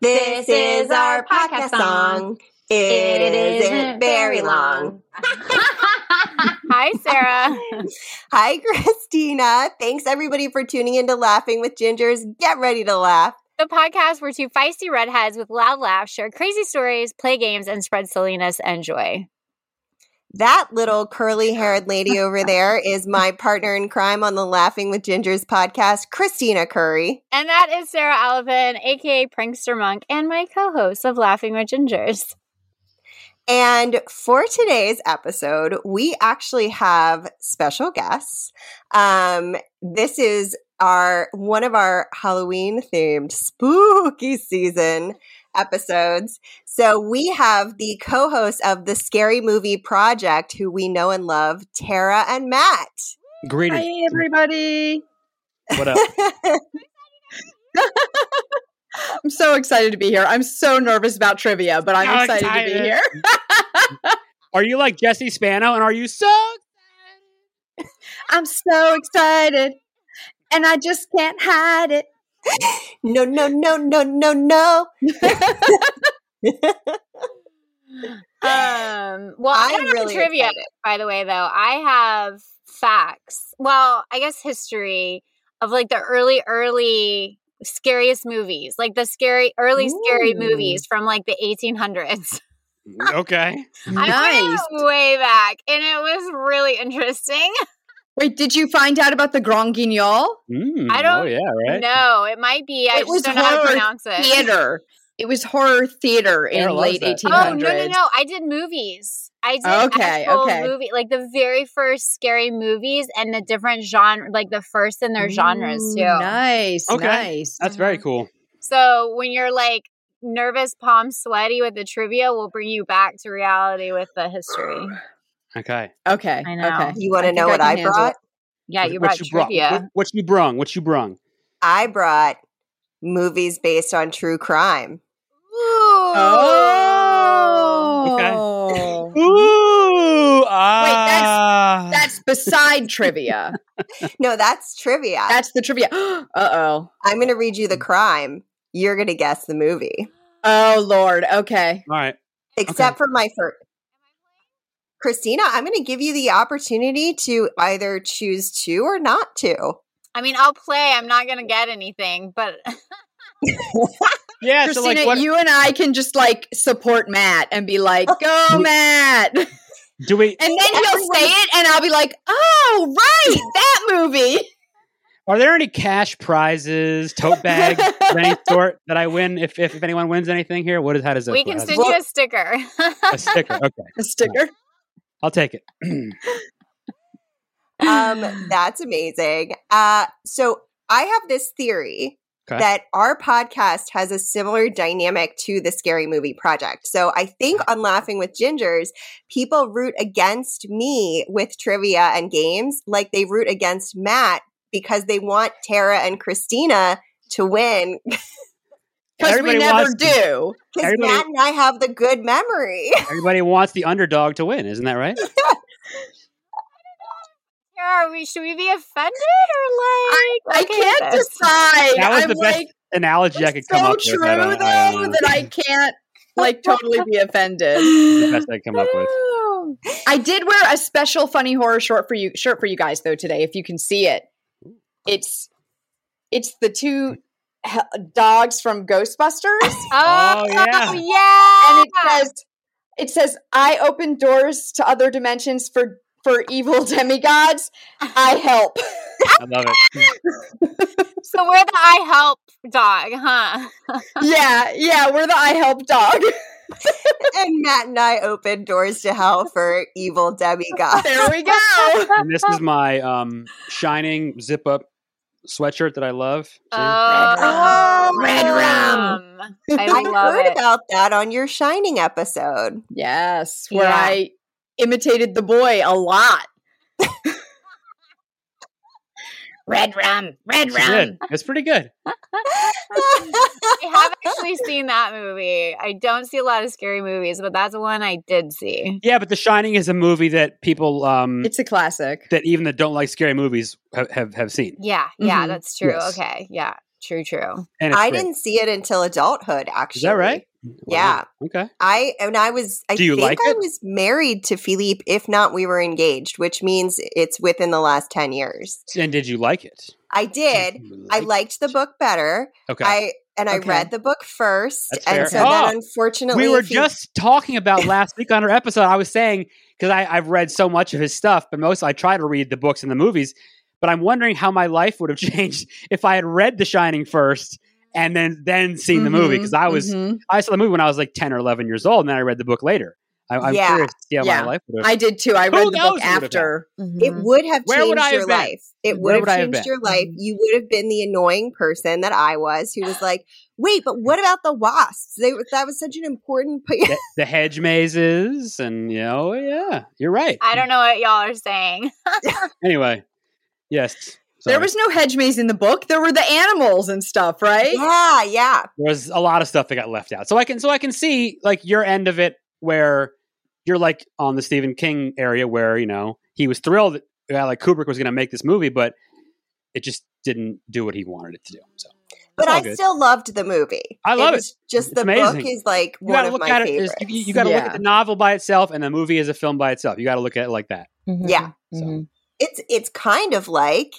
This is our podcast song. It isn't very long. Hi, Sarah. Hi, Christina. Thanks everybody for tuning into Laughing with Gingers. Get ready to laugh. The podcast where two feisty redheads with loud laughs share crazy stories, play games, and spread silliness and joy. That little curly haired lady over there is my partner in crime on the Laughing with Gingers podcast, Christina Curry. And that is Sarah Alvin, aka Prankster Monk, and my co host of Laughing with Gingers. And for today's episode, we actually have special guests. Um, this is our one of our Halloween themed spooky season episodes. So we have the co-hosts of the Scary Movie Project, who we know and love, Tara and Matt. Greetings. Hi, everybody. What up? I'm so excited to be here. I'm so nervous about trivia, but I'm So excited, to be here. are you like Jesse Spano and are you so I'm so excited, and I just can't hide it. No, no, no, no, no, no. Um, well, I I'm don't have really trivia, excited. by the way, though. I have facts. Well, I guess history of like the early, early scariest movies, like the scary, early scary movies from like the 1800s. okay? I Nice. went way back, and it was really interesting. Wait, did you find out about the Grand Guignol? Mm, I don't Oh yeah, right. No, it might be. I It just was don't know how to horror pronounce it. Theater. It was horror theater in loves late that. 1800s. Oh no no no! I did movies. I did Okay, actual okay. movie, like the very first scary movies and the different genre, like the first in their genres too. Nice, Okay. nice. That's very cool. So when you're like nervous, palm sweaty with the trivia, we'll bring you back to reality with the history. Okay. Okay, I know. okay. You want to I know what can I brought? it. Yeah, you what brought you brought? trivia. What, what you brung? What you brung? I brought movies based on true crime. Oh. Ooh, ah. That's beside trivia. No, that's trivia. That's the trivia. uh oh. I'm going to read you the crime. You're going to guess the movie. Oh Lord. Okay. all right. Except for my first. Christina, I'm going to give you the opportunity to either choose to or not to. I mean, I'll play. I'm not gonna get anything, but Yeah. so Christina, like, what you and I can just like support Matt and be like, "Go, Matt," do we? And then he'll say it, and I'll be like, "Oh, right, that movie." Are there any cash prizes, tote bags, of any sort that I win if, if if anyone wins anything here? What is how does this? we can How send you a sticker. a sticker. Okay, A sticker. I'll take it. Um, that's amazing. Uh, so I have this theory Okay. that our podcast has a similar dynamic to the Scary Movie Project. So I think on Laughing with Gingers, people root against me with trivia and games like they root against Matt because they want Tara and Christina to win Because we never wants do. because Matt and I have the good memory. Everybody wants the underdog to win, isn't that right? Are we? Should we be offended or like? I okay can't with this? decide. That was I'm the best like, Analogy I it's could come so up true with. I don't- though I don't know. that I can't like totally be offended. the best I could come up with. I did wear a special funny horror short for you shirt for you guys though today. If you can see it, it's it's the two he- dogs from Ghostbusters, Oh, yeah. yeah. and it says it says I open doors to other dimensions for for evil demigods. I help. I love it. so we're the I help dog, huh? yeah, yeah, we're the I help dog. and Matt and I open doors to hell for evil demigods. there we go. And this is my um, shining zip up sweatshirt that I love. See? Oh, Red rum. Oh, I I heard it. about that on your Shining episode. Yes, where Yeah. I imitated the boy a lot. red rum, red Rum. good. It's pretty good. I have actually seen that movie. I don't see a lot of scary movies, but that's one I did see. Yeah, but The Shining is a movie that people um, It's a classic. that even that don't like scary movies have have, have seen. Yeah, yeah, Mhm. that's true. Yes. Okay, yeah, True, true. And I great. didn't see it until adulthood. Actually, Is that right? Yeah. Wow. Okay. I and I was. I Do you think like I it? was married to Philippe. If not, we were engaged, which means it's within the last ten years. And did you like it? I did. I like liked the book better. Okay. I and I Okay. read the book first, That's and fair. so Oh, then unfortunately we were just talking about last week on our episode. I was saying because I've read so much of his stuff, but most I try to read the books and the movies. But I'm wondering how my life would have changed if I had read The Shining first and then then seen the movie. Because I was Mhm. I saw the movie when I was like 10 or 11 years old, and then I read the book later. I, I'm Yeah. curious to see how Yeah. my life would have. I did too. I Who read the book what it would've after. it Mhm. would have Where changed would your been? life. It would would I have have changed your life. You would have been the annoying person that I was, who was like, "Wait, but what about the wasps? They that was such an important." p-" the, the hedge mazes, and you know, yeah, you're right. I don't know what y'all are saying. Anyway, yes. There was no hedge maze in the book. There were the animals and stuff, right? yeah, yeah. there was a lot of stuff that got left out. So I can so I can see like your end of it where you're like on the Stephen King area where, you know, he was thrilled that a guy like Kubrick was gonna make this movie, but it just didn't do what he wanted it to do. So But I good. still loved the movie. I love it. was Just It's the amazing. book is like you one gotta of look my at it favorites. as, you, you gotta look at the novel by itself and the movie is a film by itself. You gotta look at it like that. Yeah. Mm-hmm. Mm-hmm. So it's it's kind of like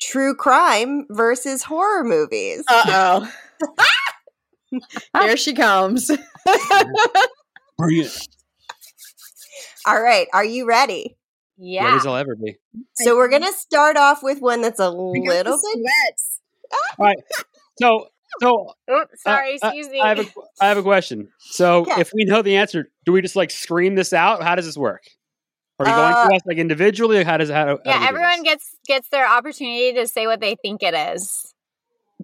true crime versus horror movies. Uh oh. Here she comes. brilliant. All right, are you ready? Yeah. Ready as I'll ever be. So we're gonna start off with one that's a little bit. sweats. So so Oops, sorry, uh, excuse me. I have a I have a question. So Okay. if we know the answer, do we just like scream this out? How does this work? Are you Uh, going to us like individually? Or how does how, how yeah, do everyone this? gets gets their opportunity to say what they think it is.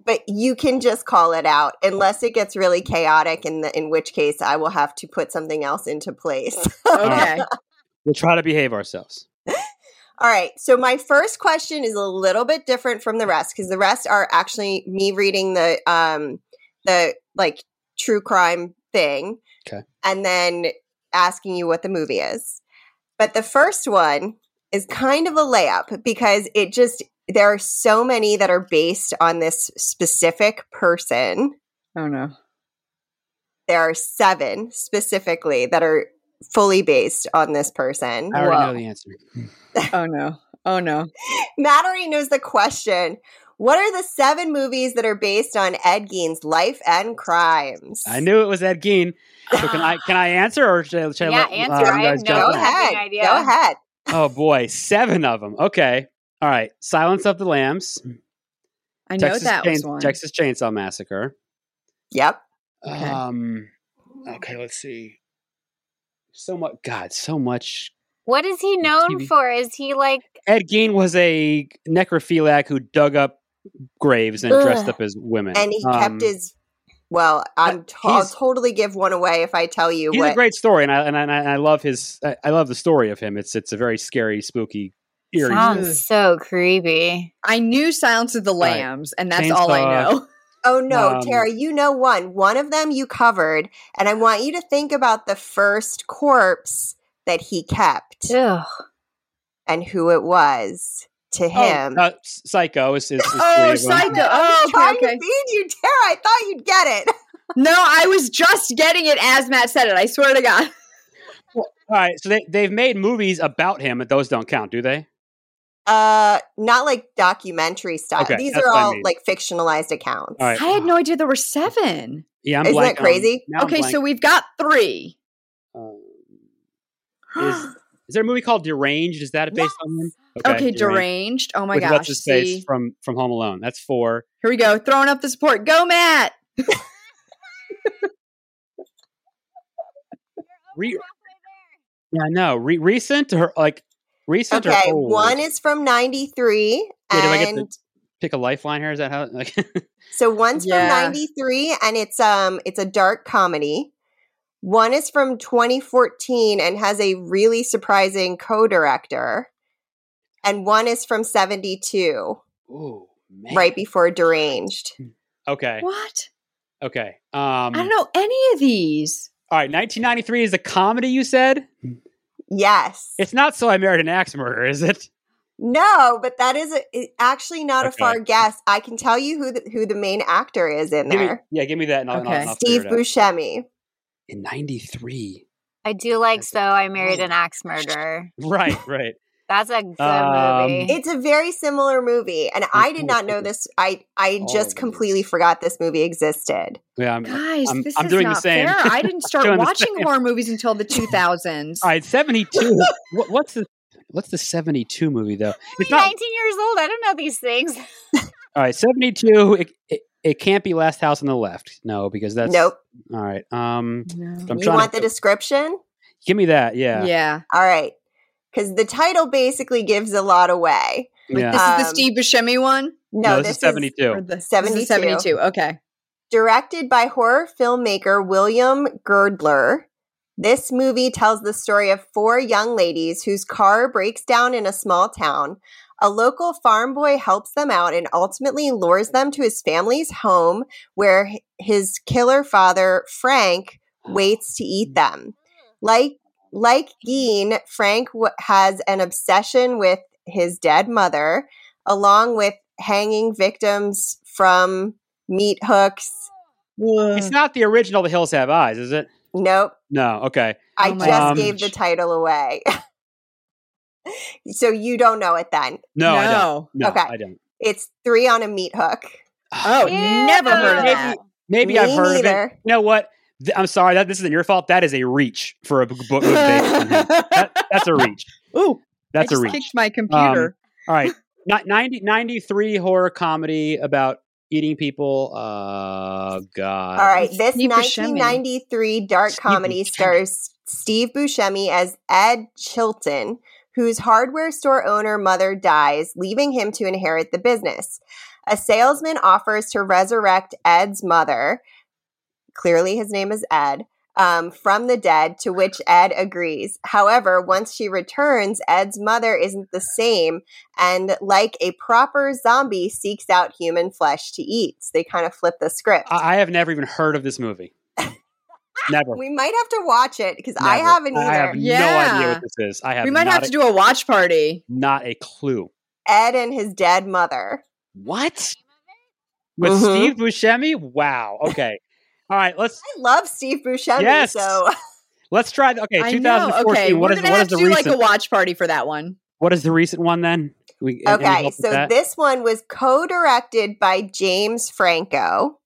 But you can just call it out unless it gets really chaotic, in the in which case I will have to put something else into place. Okay. We'll try to behave ourselves. All right. So my first question is a little bit different from the rest because the rest are actually me reading the um the like true crime thing. Okay. And then asking you what the movie is. But the first one is kind of a layup because it just there are so many that are based on this specific person. Oh no. There are seven specifically that are fully based on this person. I already Whoa. know the answer. Oh no. Oh no. Matt already knows the question. What are the seven movies that are based on Ed Gein's life and crimes? I knew it was Ed Gein. So can I can I answer or should I, should Yeah, I let answer. uh, I have no Go ahead. Idea. Go ahead. Oh boy, seven of them. Okay, all right. Silence of the Lambs, I know Texas, that was one. Texas Chainsaw Massacre. Yep. Okay. Um, okay, let's see. So much, God, so much. What is he known TV. for? Is he like Ed Gein was a necrophiliac who dug up graves and dressed up as women, And he Um, kept his. Well, I'm t- I'll totally give one away if I tell you He's what. a great story, and I and I, and I love his. I, I love the story of him. It's it's a very scary, spooky, eerie. sounds so creepy? I knew Silence of the right. Lambs, and that's all I know. oh no, Um, Tara, you know one. One of them you covered, and I want you to think about the first corpse that he kept Ugh. and who it was to him. Oh, uh, Psycho is, is, is Oh, three. Psycho. I Oh, was okay, trying okay. you, Tara. I thought you'd get it. No, I was just getting it as Matt said it. I swear to God. All right, so they they've made movies about him, but those don't count, do they? Uh, not like documentary style. Okay, These are what I all mean. like fictionalized accounts. All right. I had no idea there were seven. Yeah, I'm Isn't that blanking on- crazy? now Okay, so we've got three. Is is there a movie called Deranged? Is that based on him? okay, deranged. Oh my With gosh. what's his face from from Home Alone? That's four. Here we go. Throwing up the support. Go, Matt. Re- yeah, no, re- recent or like recent Okay, or old? one is from 93 Yeah, do I and pick a lifeline here. Is that how? Like, so one's Yeah. from 93 and it's um it's a dark comedy. One is from 2014 and has a really surprising co-director. And one is from 72, ooh, man. right before Deranged. Okay. What? Okay. Um. I don't know any of these. All right. 1993 is a comedy. You said Yes. it's not. So I married an axe murderer, is it? No, but that is a, actually not a far guess. I can tell you who the, who the main actor is in Give me- there. yeah, give me that. And I'll, and I'll- Okay. and I'll Steve it out. Buscemi. In '93. I do like That's So I Married an Axe Murderer. Right, right. That's a good Um, movie. It's a very similar movie, and I did not know this. I I just completely these. forgot this movie existed. Yeah, I'm, Guys, I'm- this I'm is doing the not same. fair. I didn't start watching horror movies until the 2000s. all right. 72. what, what's the what's the 72 movie though? It's I'm not 19 years old. I don't know these things. all right. 72. It, it, it can't be Last House on the Left. No, because that's nope. All right. Um, No. I'm you want to the description? give me that. Yeah. Yeah. All right, because the title basically gives a lot away. Yeah. This is Um, the Steve Buscemi one? No, this, is 72. Or the, this is 72. 72. Okay. directed by horror filmmaker William Girdler. This movie tells the story of four young ladies whose car breaks down in a small town. A local farm boy helps them out and ultimately lures them to his family's home where his killer father, Frank, waits to eat them. Like like Gein, Frank w- has an obsession with his dead mother, along with hanging victims from meat hooks. It's not the original The Hills Have Eyes, is it? Nope. No. Okay. I Oh just Um, gave the title away. so you don't know it then. No, I don't. No, Okay. I don't. It's three on a meat hook. Oh, never heard of Ew. that. Maybe Me I've heard of it. neither. You know what? I'm sorry. That this isn't your fault. That is a reach for a book movie based on him. That, that's a reach. Ooh, That's I a just reach. kicked my computer. All right. Not 90, 93 horror comedy about eating people. Uh, God. All right. This Steve Buscemi. 1993 dark Steve comedy Buscemi. stars Steve Buscemi as Ed Chilton, whose hardware store owner mother dies, leaving him to inherit the business. A salesman offers to resurrect Ed's mother. Clearly, his name is Ed. Um, from the dead, to which Ed agrees. However, once she returns, Ed's mother isn't the same, and like a proper zombie, seeks out human flesh to eat. So they kind of flip the script. I, I have never even heard of this movie. Never. We might have to watch it because I haven't I either. have no idea what this is. I have we might not have a, to do a watch party. not a clue. Ed and his dead mother. What? With Mhm. Steve Buscemi? Wow. Okay. All right. Let's I love Steve Buscemi, Yes. so let's try. The, okay. I know. 2014. Okay, what we're is gonna what have is to the do recent? like a watch party for that one. what is the recent one then? We, okay. So this one was co-directed by James Franco.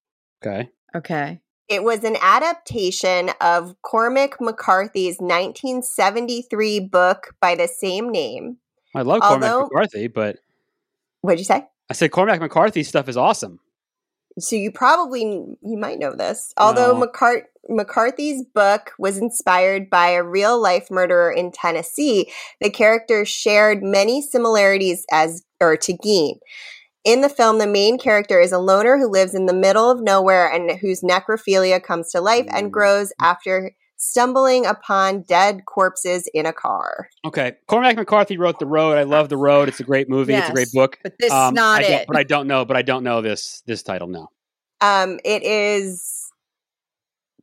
okay. Okay. It was an adaptation of Cormac McCarthy's 1973 book by the same name. I love Cormac Although- McCarthy, but What'd you say? I said Cormac McCarthy stuff is awesome. So you probably you might know this. Although No. McCart- McCarthy's book was inspired by a real life murderer in Tennessee, the character shared many similarities as or to. In the film, the main character is a loner who lives in the middle of nowhere and whose necrophilia comes to life and Mm. grows after stumbling upon dead corpses in a car. Okay. Cormac McCarthy wrote The Road. I love The Road. It's a great movie. It's a great book. But this Um, is not I it. But I don't know. But I don't know this this title. No. Um, it is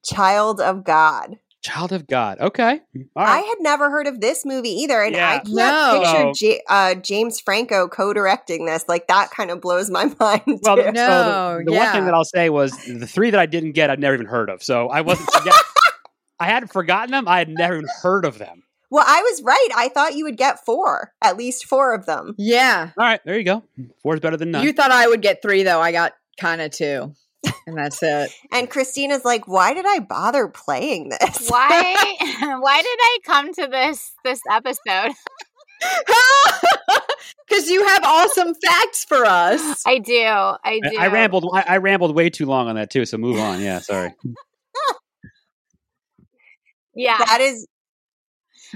Child of God. Child of God. Okay. All I had never heard of this movie either, and I Yeah. can't No. picture J- uh, James Franco co-directing this. Like that kind of blows my mind. well, too. the, so No, the, the one thing that I'll say was the three that I didn't get, I'd never even heard of. So I wasn't. Forget- I hadn't forgotten them. I had never even heard of them. well, I was right. I thought you would get four, at least four of them. yeah. All right. There you go. Four is better than none. You thought I would get three, though. I got kind of two. And that's it. And Christina's like, "Why did I bother playing this?" Why? why did I come to this this episode? Because you have awesome facts for us. I do. I I, do. I rambled. I, I rambled way too long on that too. So move on. Yeah. Sorry. Yeah. That is,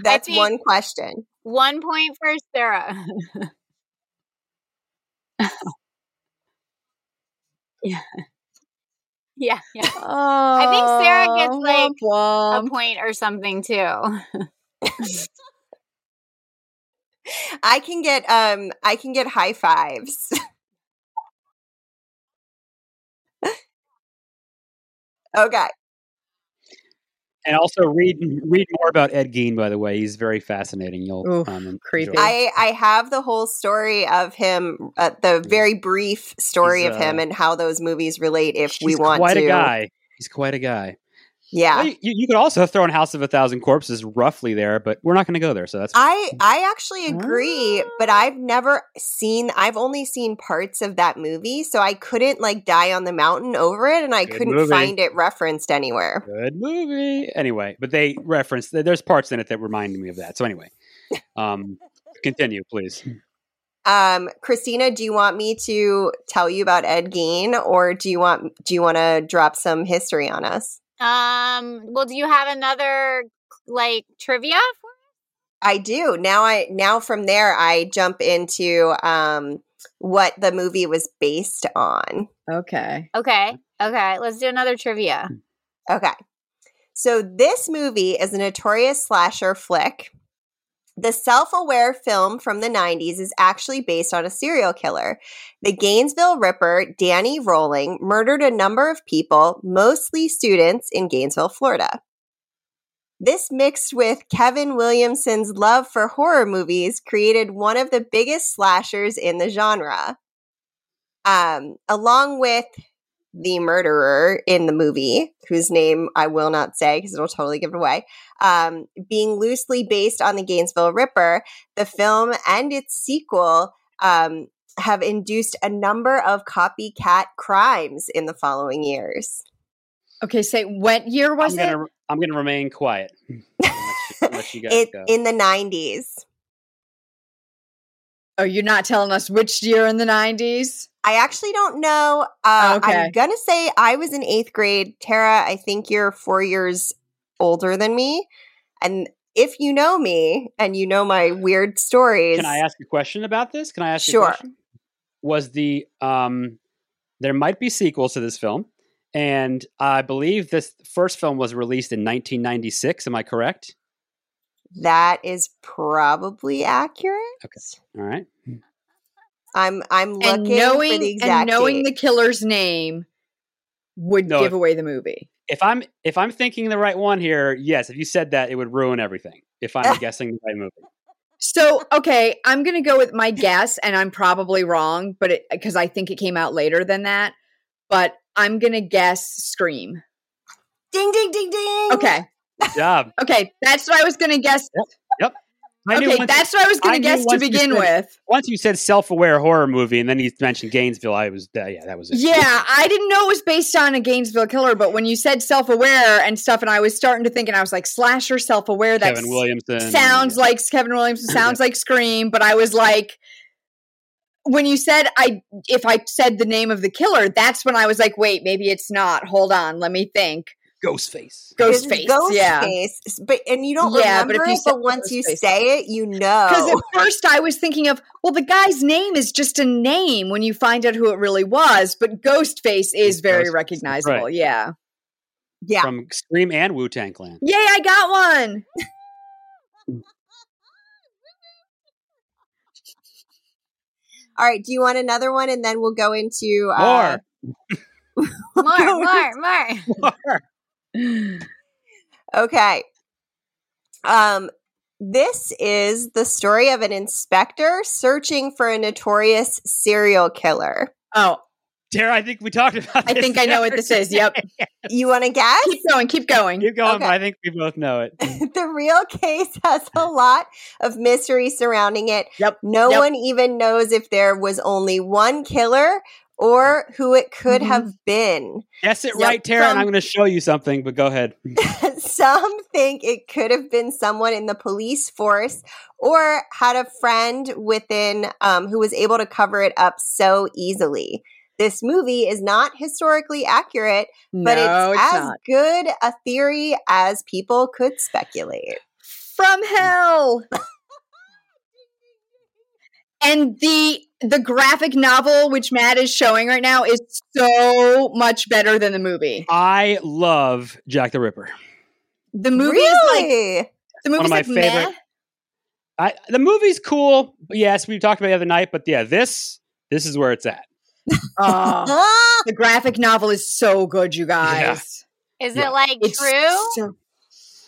that's one question. One point for Sarah. yeah. Yeah. Yeah. I think Sarah gets, like, A womp. point or something too. I can get, um, I can get high fives. okay. And also read read more about Ed Gein. By the way, he's very fascinating. You'll Oof, um, creepy. enjoy. I I have the whole story of him, uh, the very brief story He's, of him, uh, and how those movies relate. If we want to. Want quite to, a guy. He's quite a guy. Yeah. Well, you, you could also throw in House of a Thousand Corpses roughly there, but we're not going to go there. So that's I I actually agree, Ah. but I've never seen. I've only seen parts of that movie, so I couldn't like die on the mountain over it, and I Good couldn't movie. find it referenced anywhere. good movie. Anyway, but they reference there's parts in it that reminded me of that. So anyway, um, continue, please. Um, Christina, do you want me to tell you about Ed Gein, or do you want do you want to drop some history on us? Um, well, do you have another like trivia? I do. Now I now from there I jump into um what the movie was based on. Okay. Okay. Okay. Let's do another trivia. Okay. So this movie is a notorious slasher flick. The self-aware film from the 90s is actually based on a serial killer. The Gainesville Ripper, Danny Rolling, murdered a number of people, mostly students in Gainesville, Florida. This mixed with Kevin Williamson's love for horror movies created one of the biggest slashers in the genre. Um, along with the murderer in the movie, whose name I will not say because it'll totally give it away, um, being loosely based on the Gainesville Ripper, the film and its sequel um, have induced a number of copycat crimes in the following years. Okay. Say what year was I'm it? gonna I'm gonna remain quiet. Let you, let you guys It, go. in the 90s. Oh, you're not telling us which year in the 90s? I actually don't know. Uh, Okay. I'm going to say I was in eighth grade. Tara, I think you're four years older than me. And if you know me and you know my weird stories, Can I ask a question about this? Can I ask you Sure. a question? Was the um there might be sequels to this film, and I believe this first film was released in 1996. Am I correct? that is probably accurate. Okay. All right. I'm I'm looking And knowing for the and knowing date. the killer's name would No, give if- away the movie. If I'm if I'm thinking the right one here, yes. If you said that, it would ruin everything. If I'm guessing the right movie, So, okay, I'm going to go with my guess and I'm probably wrong, but because I think it came out later than that, but I'm going to guess Scream. ding ding ding ding. Okay. good job. Okay, that's what I was going to guess. I knew Okay, that's what I was going to guess to begin said- with. once you said self-aware horror movie, and then you mentioned Gainesville. I was uh, yeah, that was it. Yeah, I didn't know it was based on a Gainesville killer, but when you said self-aware and stuff and I was starting to think and I was like slasher self-aware that Kevin Williamson sounds yeah. like Kevin Williamson sounds like Scream, but I was like when you said I if I said the name of the killer, that's when I was like, wait, maybe it's not. Hold on, let me think. Ghostface. It's Ghostface. yeah. Ghostface, but and you don't Yeah, but remember if you it, but once you Ghostface- say it, you know. Because at first I was thinking of, well, the guy's name is just a name when you find out who it really was, but Ghostface is It's very Ghostface, recognizable. right. Yeah. yeah. from Scream and Wu Tang Clan. Yay, I got one. All right. Do you want another one, and then we'll go into More. uh, More, more, more. Okay. Um, this is the story of an inspector searching for a notorious serial killer. Oh, Tara, I think we talked about. I think I know what this is. Yep. You want to guess? Keep going. Keep going. Keep going, Okay. I think we both know it. the real case has a lot of mystery surrounding it. Yep. No Yep. one even knows if there was only one killer or who it could Mhm. have been. Guess it Yep. right, Tara, and I'm going to show you something. But go ahead. Some think it could have been someone in the police force or had a friend within um, who was able to cover it up so easily. This movie is not historically accurate, but no, it's, it's as not. good a theory as people could speculate. From hell. and the the graphic novel which Matt is showing right now is so much better than the movie. I love Jack the Ripper. The movie is like the movie's of my like favorite- meh. I, the movie's cool. Yes, we talked about it the other night, but yeah, this this is where it's at. Ah! the graphic novel is so good, you guys. Is Yeah. it like It's true? so-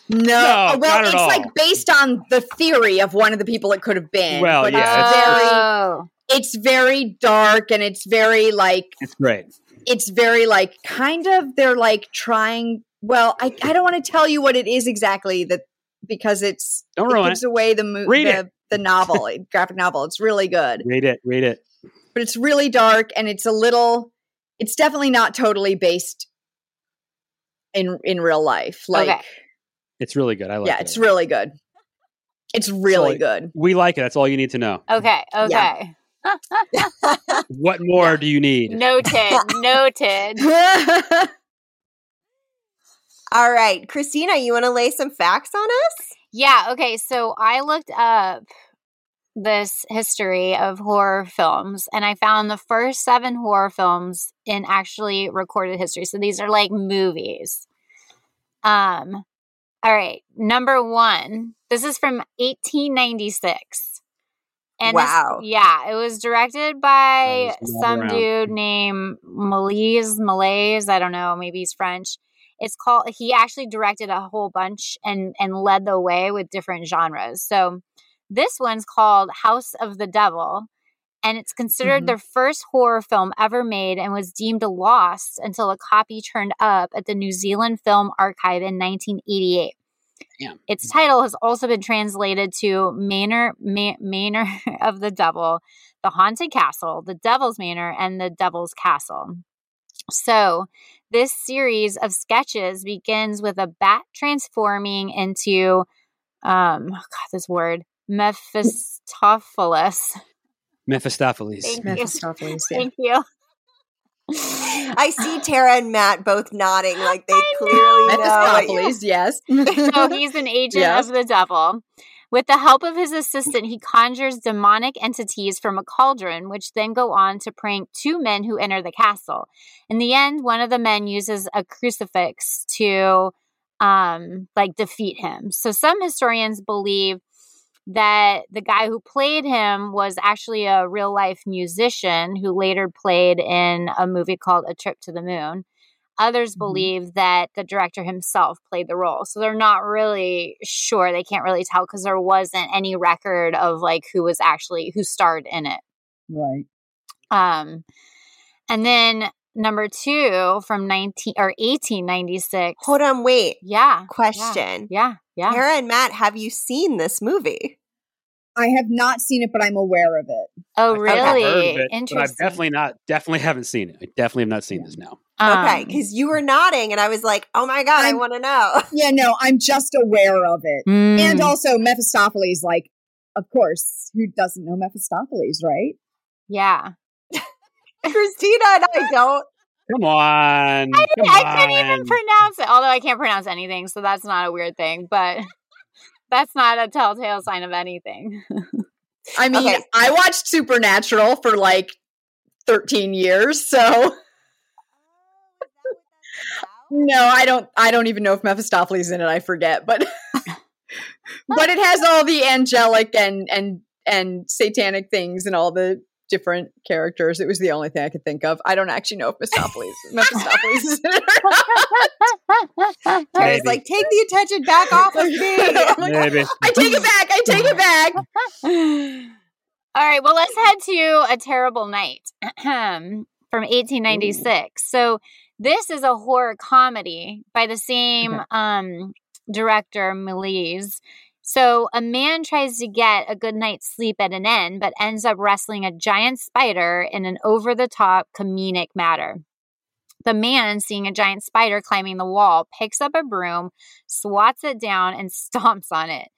No, No, well, not at it's all. like based on the theory of one of the people it could have been. Well, but yeah, it's it's- very, Oh. It's very dark and it's very like It's great. it's very like kind of they're like trying. Well, I I don't want to tell you what it is exactly that because it's Don't it ruin gives it. away the mo- Read the, it. the novel graphic novel. It's really good, Read it. Read it. but it's really dark and it's a little. It's definitely not totally based in in real life. Like, Okay. It's really good. I like it. yeah, it. it's really good. It's really So- good. we like it. That's all you need to know. Okay. Yeah. Okay. What more do you need? Noted. Noted. All right, Christina, you want to lay some facts on us? Yeah. Okay. So I looked up this history of horror films and I found the first seven horror films in actually recorded history. So these are like movies. Um, all right. Number one, this is from 1896. And this- Wow. yeah, it was directed by this is all some around. dude named Malaise, Malaise. I don't know. Maybe he's French it's called he actually directed a whole bunch and and led the way with different genres so this one's called house of the devil and it's considered Mhm. the first horror film ever made and was deemed lost until a copy turned up at the new zealand film archive in 1988 Damn. its title has also been translated to manor Ma- manor of the devil the haunted castle the devil's manor and the devil's castle so, this series of sketches begins with a bat transforming into, um, oh God, this word, Mephistopheles. Mephistopheles. Thank you. Mephistopheles, yeah. Thank you. I see Tara and Matt both nodding like they I clearly know. what you- Mephistopheles, yes. so he's an agent Yes. of the devil. With the help of his assistant, he conjures demonic entities from a cauldron, which then go on to prank two men who enter the castle. In the end, one of the men uses a crucifix to um like defeat him. So some historians believe that the guy who played him was actually a real life musician who later played in a movie called A Trip to the Moon. Others Mhm. believe that the director himself played the role. So they're not really sure. They can't really tell because there wasn't any record of like who was actually who starred in it. right. Um and then number 2 from 19 or 1896. Hold on, wait. Yeah. Question. Yeah. Yeah. Tara and Matt, have you seen this movie? I have not seen it, but I'm aware of it. Oh, I've really? heard it, but Interesting. I've definitely not, definitely haven't seen it. I definitely have not seen this now. okay, Um, because you were nodding, and I was like, "Oh my god, i I'm- want to know." Yeah, no, I'm just aware of it. mm. And also Mephistopheles, like, of course, who doesn't know Mephistopheles, right? yeah. Christina and I don't. Come on. I, come I couldn't even pronounce it, although I can't pronounce anything, so that's not a weird thing. But that's not a telltale sign of anything. I mean, Okay. I watched Supernatural for like 13 years, so oh, no, I don't I don't even know if Mephistopheles is in it, I forget, but but it has all the angelic and and and satanic things and all the different characters. It was the only thing I could think of. I don't actually know if Mephistopheles Mephistopheles is in it or not. Tara's Maybe. like, "Take the attention back off of me." I'm like, Maybe. I take it back. I take it back. All right, well, let's head to A Terrible Night from 1896. So, this is a horror comedy by the same Okay. um, director, Melise. So, a man tries to get a good night's sleep at an inn, but ends up wrestling a giant spider in an over the top comedic matter. The man, seeing a giant spider climbing the wall, picks up a broom, swats it down, and stomps on it.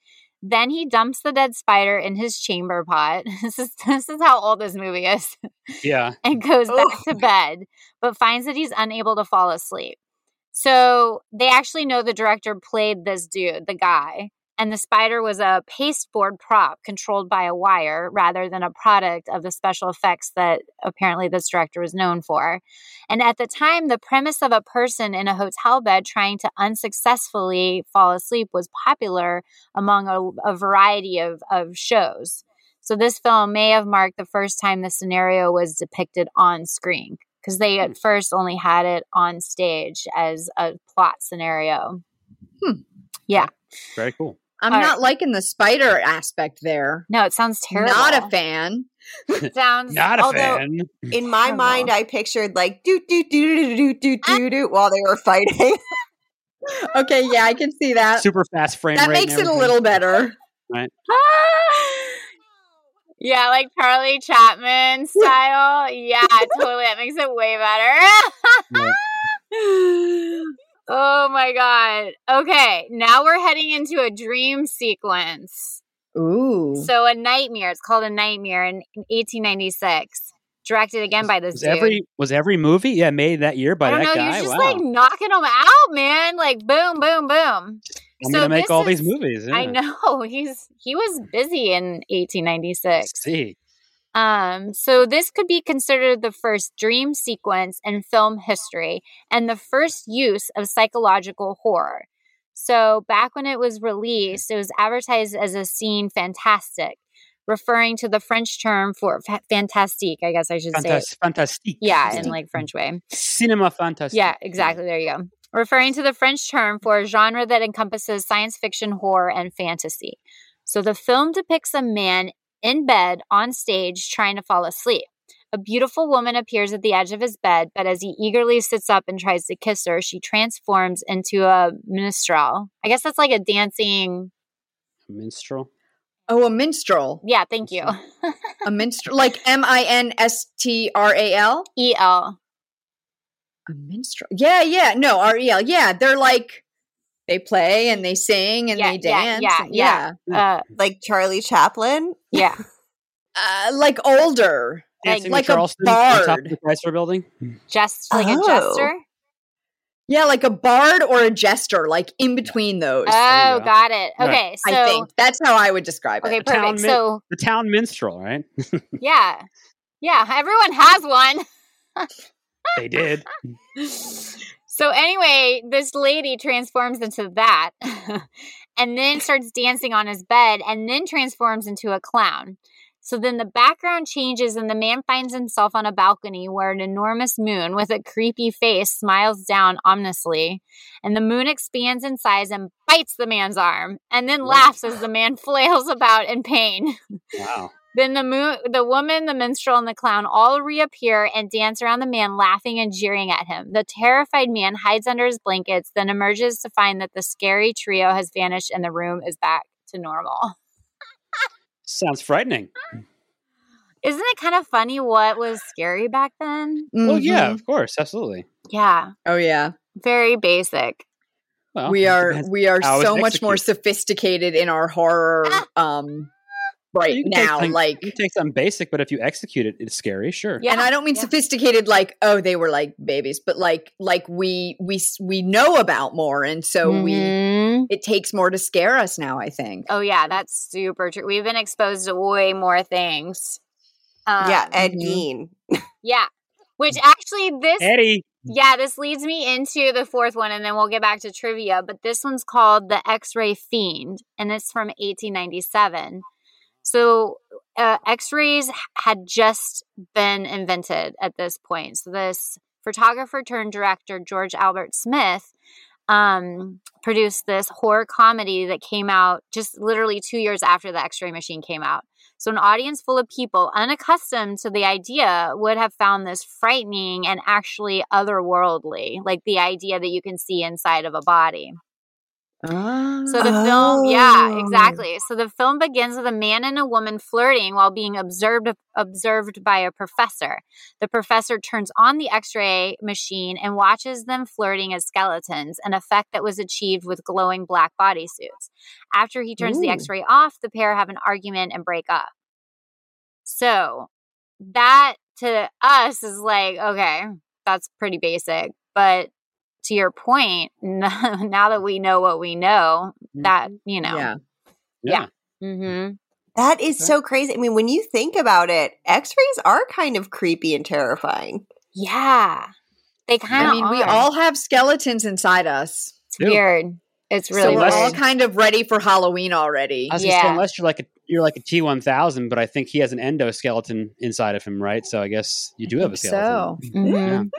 Then he dumps the dead spider in his chamber pot. This is this is how old this movie is. Yeah. and goes Oh. back to bed, but finds that he's unable to fall asleep. So they actually know the director played this dude, the guy, and the spider was a pasteboard prop controlled by a wire rather than a product of the special effects that apparently this director was known for. And at the time, the premise of a person in a hotel bed trying to unsuccessfully fall asleep was popular among a, a variety of, of shows. So this film may have marked the first time the scenario was depicted on screen because they at first only had it on stage as a plot scenario. Hmm. Yeah. Very cool. I'm All not right. liking the spider aspect there. No, it sounds terrible. Not a fan. Sounds Not a Although- fan. In my Terrible. mind, I pictured like do do do do do do do do while they were fighting. Okay, yeah, I can see that. Super fast frame That rate. makes it a little better. Right. Yeah, like Charlie Chaplin style. Yeah, totally. That makes it way better. Oh my god. Okay, now we're heading into a dream sequence. Ooh. So a nightmare. It's called a nightmare in 1896. Directed again by this Was dude. every was every movie yeah made that year by I don't that know. guy? He was just wow. like knocking them out, man. Like boom, boom, boom. I'm so gonna make all these is- movies. I know he's he was busy in 1896. See, Um, so this could be considered the first dream sequence in film history and the first use of psychological horror. So back when it was released, it was advertised as a scene fantastic, referring to the French term for fa- fantastique, I guess I should say. Fantas- fantastique. Yeah, in like French way. cinema fantastique. Yeah, exactly. There you go. Referring to the French term for a genre that encompasses science fiction, horror, and fantasy. So the film depicts a man in bed on stage trying to fall asleep. A beautiful woman appears at the edge of his bed, but as he eagerly sits up and tries to kiss her, she transforms into a minstrel. I guess that's like a dancing. minstrel. Oh, a minstrel. Yeah, thank you. A minstrel. Like M I N S T R A L? E L. A minstrel. Yeah, yeah. No, R E L. Yeah, they're like, they play and they sing and Yeah, they dance. yeah, and- yeah. Uh, like Charlie Chaplin. yeah. Uh, like older. Dancing like with a Charleston on top bard. of the Chrysler Building. Just like a Oh. jester. Yeah, like a bard or a jester, like in between those. Oh, go. got it. Right. Okay, so I think that's how I would describe okay, it. Town perfect. min- So The town minstrel, right? Yeah. Yeah, everyone has one. they did. So anyway, this lady transforms into that and then starts dancing on his bed and then transforms into a clown. So then the background changes and the man finds himself on a balcony where an enormous moon with a creepy face smiles down ominously. And the moon expands in size and bites the man's arm and then laughs as the man flails about in pain. Wow. Then the moon, the woman, the minstrel, and the clown all reappear and dance around the man, laughing and jeering at him. The terrified man hides under his blankets, then emerges to find that the scary trio has vanished and the room is back to normal. Sounds frightening. Isn't it kind of funny what was scary back then? Well, yeah, Mhm. of course, absolutely. Yeah, Oh yeah. very basic. Well, we are we are so much more sophisticated in our horror um right You can take now something- like You take something basic, but if you execute it, it's scary. Sure. Yeah, and I don't mean yeah. sophisticated like oh they were like babies but like like we we we know about more and so we Mhm. it takes more to scare us now I think. Oh yeah, that's super true. We've been exposed to way more things. Um, yeah, Ed mhm. Gein. yeah. Which actually, this Eddie. Yeah, this leads me into the fourth one, and then we'll get back to trivia. But this one's called The X Ray Fiend, and it's from 1897. So, uh, X rays had just been invented at this point. So, this photographer turned director, George Albert Smith, um, produced this horror comedy that came out just literally two years after the X ray machine came out. So, an audience full of people unaccustomed to the idea would have found this frightening and actually otherworldly, like the idea that you can see inside of a body. So the film, yeah, Oh. exactly. So the film begins with a man and a woman flirting while being observed observed by a professor. The professor turns on the X-ray machine and watches them flirting as skeletons, an effect that was achieved with glowing black bodysuits. After he turns the X-ray off, the pair have an argument and break up. So that to us is like, okay, that's pretty basic, but to your point, now that we know what we know, that you know, yeah. Yeah. hmm That is so crazy. I mean, when you think about it, X-rays are kind of creepy and terrifying. yeah, they kind of. I mean we all have skeletons inside us. It's do. weird. It's So really we're Unless- all kind of ready for Halloween already. I was gonna say, Yeah. unless you're like a you're like a T one thousand, but I think he has an endoskeleton inside of him, right? So I guess you do have a think skeleton. Mhm.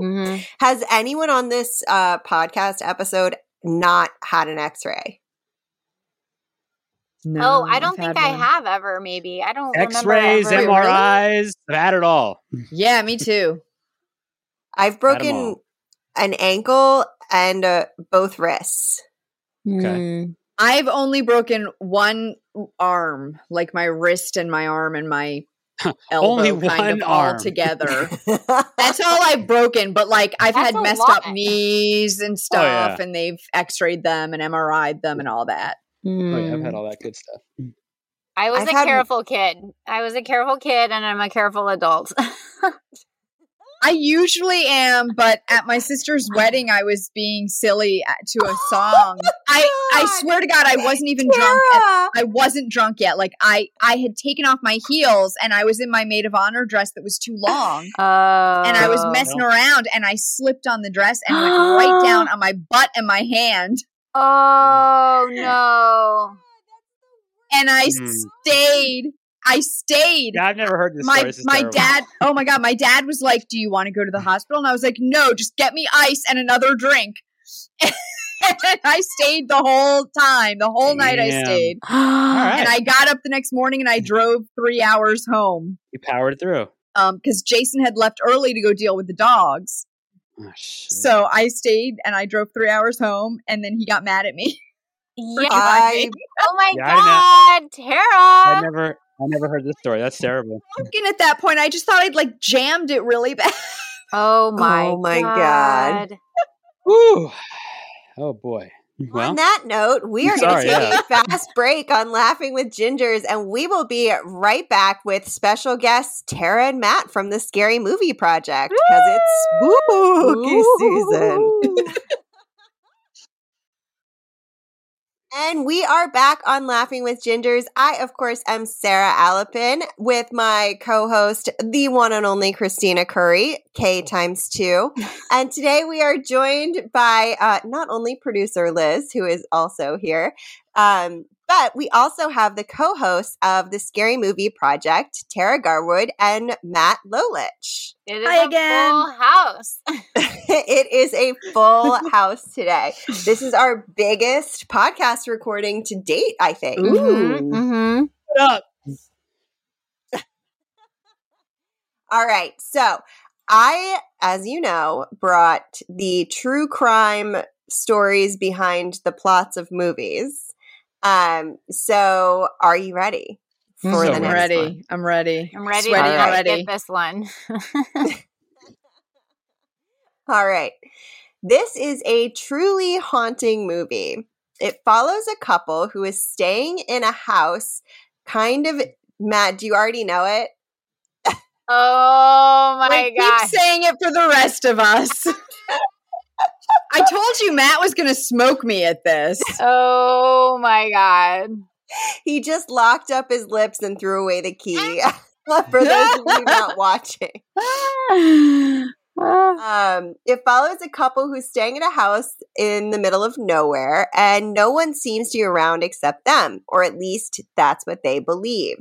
Mhm. Has anyone on this uh, podcast episode not had an X-ray? No, oh, I don't I've think had I one. have ever. Maybe I don't. X-rays, ever- MRIs, I've had it all. Yeah, me too. I've broken an ankle and uh, both wrists. Okay. Mm. I've only broken one arm, like my wrist and my arm and my elbow Only kind one of all arm. together. That's all I've broken, but like I've That's had messed lot. up knees and stuff, yeah. and they've x-rayed them and MRI'd them and all that. Oh, yeah, I've Mm. had all that good stuff. I was I've a had- careful kid. I was a careful kid, and I'm a careful adult. I usually am, but at my sister's wedding, I was being silly to a song. I I swear to God, I wasn't even drunk. At, I wasn't drunk yet. Like I I had taken off my heels and I was in my maid of honor dress that was too long. Oh, and I was Oh. messing around and I slipped on the dress and went right down on my butt and my hand. Oh no! And I Hmm. stayed. I stayed. Yeah, I've never heard this my story. This my terrible. dad oh my god my dad was like do you want to go to the hospital and i was like no just get me ice and another drink and i stayed the whole time the whole night i stayed right. and i got up the next morning and i drove three hours home You powered through. um because jason had left early to go deal with the dogs Oh, shit. so i stayed and i drove three hours home and then he got mad at me Yeah. I, Oh my Yeah, I god, I Tara! never, I never heard this story. That's terrible. and at that point i just thought i'd like jammed it really bad Oh my! Oh my God. Woo. Oh boy. Well, on that note, we are going to take yeah. a fast break on Laughing with Gingers, and we will be right back with special guests Tara and Matt from the Scary Movie Project because it's spooky season. And we are back on Laughing with Gingers. I, of course, am Sarah Alapin with my co host, the one and only Christina Curry, K times two. And today we are joined by uh, not only producer Liz, who is also here, um, but we also have the co hosts of the Scary Movie Project, Tara Garwood and Matt Lolich. It is Hi a again. full house. it is a full house today. This is our biggest podcast recording to date, I think. Ooh. hmm Shut up. All right. So, I, as you know, brought the true crime stories behind the plots of movies. Um, so are you ready for So the i'm next ready one? i'm ready I'm ready Sweaty to already. get this one. All right. This is a truly haunting movie. It follows a couple who is staying in a house, kind of. Matt, do you already know it? oh my god! keep saying it for the rest of us. I told you Matt was going to smoke me at this. Oh my god! He just locked up his lips and threw away the key. For those of you not watching, um, it follows a couple who's staying in a house in the middle of nowhere, and no one seems to be around except them, or at least that's what they believe.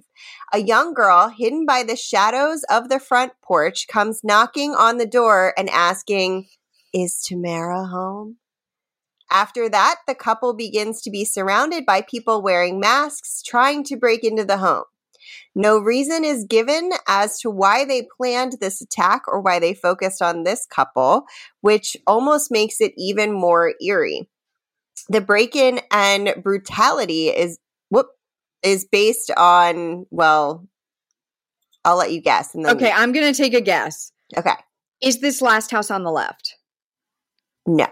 A young girl, hidden by the shadows of the front porch, comes knocking on the door and asking, Is Tamara home? After that, the couple begins to be surrounded by people wearing masks trying to break into the home. No reason is given as to why they planned this attack or why they focused on this couple, which almost makes it even more eerie. The break-in and brutality is whoop is based on well, I'll let you guess. And then, Okay, I'm going to take a guess. okay, Is this last house on the left? No,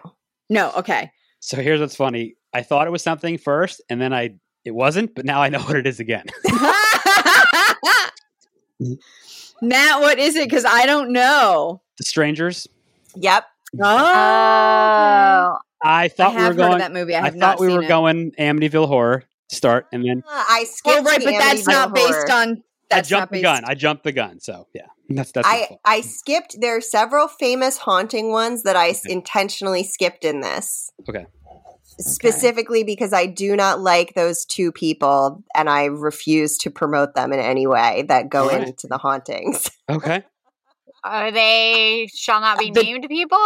No, okay. So here's what's funny. I thought it was something first, and then I it wasn't, but now I know what it is again. Matt, what is it? Because I don't know. the Strangers. yep, Oh, Oh, I I thought have we were going. that movie. I I, have not thought we seen were it. going Amityville horror start, and then Uh, I skipped. The Oh, right, the but that's not Amityville based on. That's I jumped the gun. I jumped the gun. So yeah, that's that's. I. I skipped. There are several famous haunting ones that I s- intentionally skipped in this. Okay. Specifically because I do not like those two people, and I refuse to promote them in any way that go Alright. into the hauntings. Okay. are they shall not be The- named people?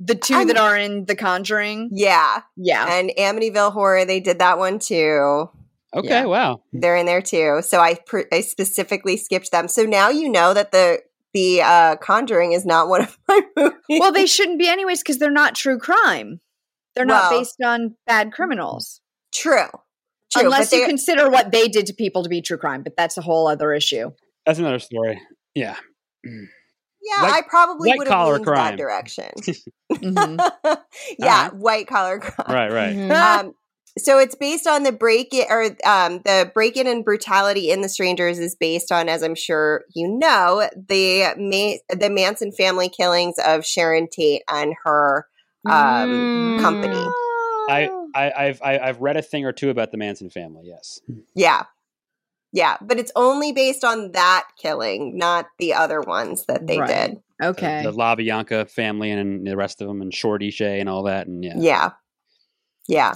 The 2 I'm- that are in The Conjuring. yeah, Yeah. and Amityville Horror, they did that one too. Okay, Yeah. wow. They're in there too. So I pr- I specifically skipped them. So now you know that the the uh, Conjuring is not one of my movies. Well, they shouldn't be anyways because they're not true crime. They're not based on bad criminals. true, true. Unless you consider what they did to people to be true crime, but that's a whole other issue. That's another story. Yeah. yeah, white- I probably white would have collar leaned that crime. direction. Mhm. yeah, Alright. white collar crime. Right, right. Mhm. um, so it's based on the break in or um, the break in and brutality in the strangers is based on, as I'm sure you know, the Ma- the Manson family killings of Sharon Tate and her. Um, company. I, I, I've I, I've read a thing or two about the Manson family. Yes. Yeah, yeah, but it's only based on that killing, not the other ones that they Right. did. Okay. The, LaBianca family and the rest of them, and Shorty Shea and all that, and yeah. Yeah, yeah,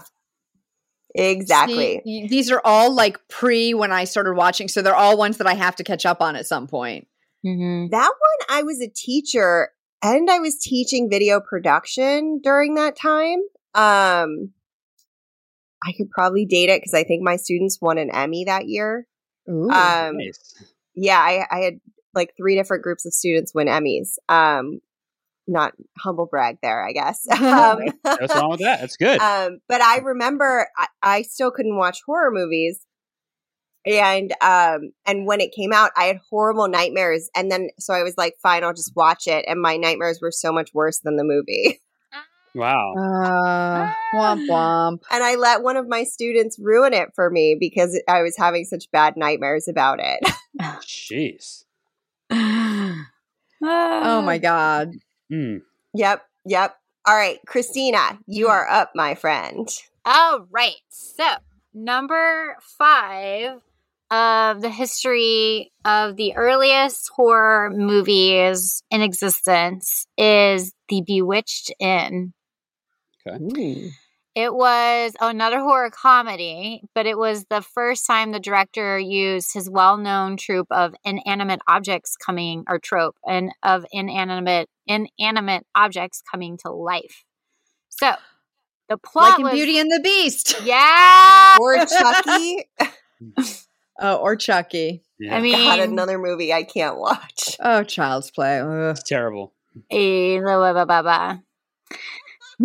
exactly. See, these are all like pre when I started watching, so they're all ones that I have to catch up on at some point. Mhm. That one, I was a teacher and I was teaching video production during that time. Um, I could probably date it because I think my students won an Emmy that year. Ooh. Um, Nice. yeah, I, I had like three different groups of students win Emmys. Um, not humble brag there, I guess. um, What's wrong with that? That's good. um, but I remember I, I still couldn't watch horror movies. And um and when it came out, I had horrible nightmares. And then so I was like, fine, I'll just watch it. And my nightmares were so much worse than the movie. wow. uh, womp womp. And I let one of my students ruin it for me because I was having such bad nightmares about it. Jeez. Oh my god. Hmm. yep, yep. All right, Christina, you are up, my friend. All right. So, number five of the history of the earliest horror movies in existence is The Bewitched Inn. It was another horror comedy, but it was the first time the director used his well-known trope of inanimate objects coming or trope and of inanimate inanimate objects coming to life. So, the plot Like in was Beauty and the Beast. yeah. Or Chucky. Oh, or Chucky. Yeah. I mean, God, another movie I can't watch. Oh, Child's Play. Ugh. it's terrible. eh, blah, blah, blah, blah, blah.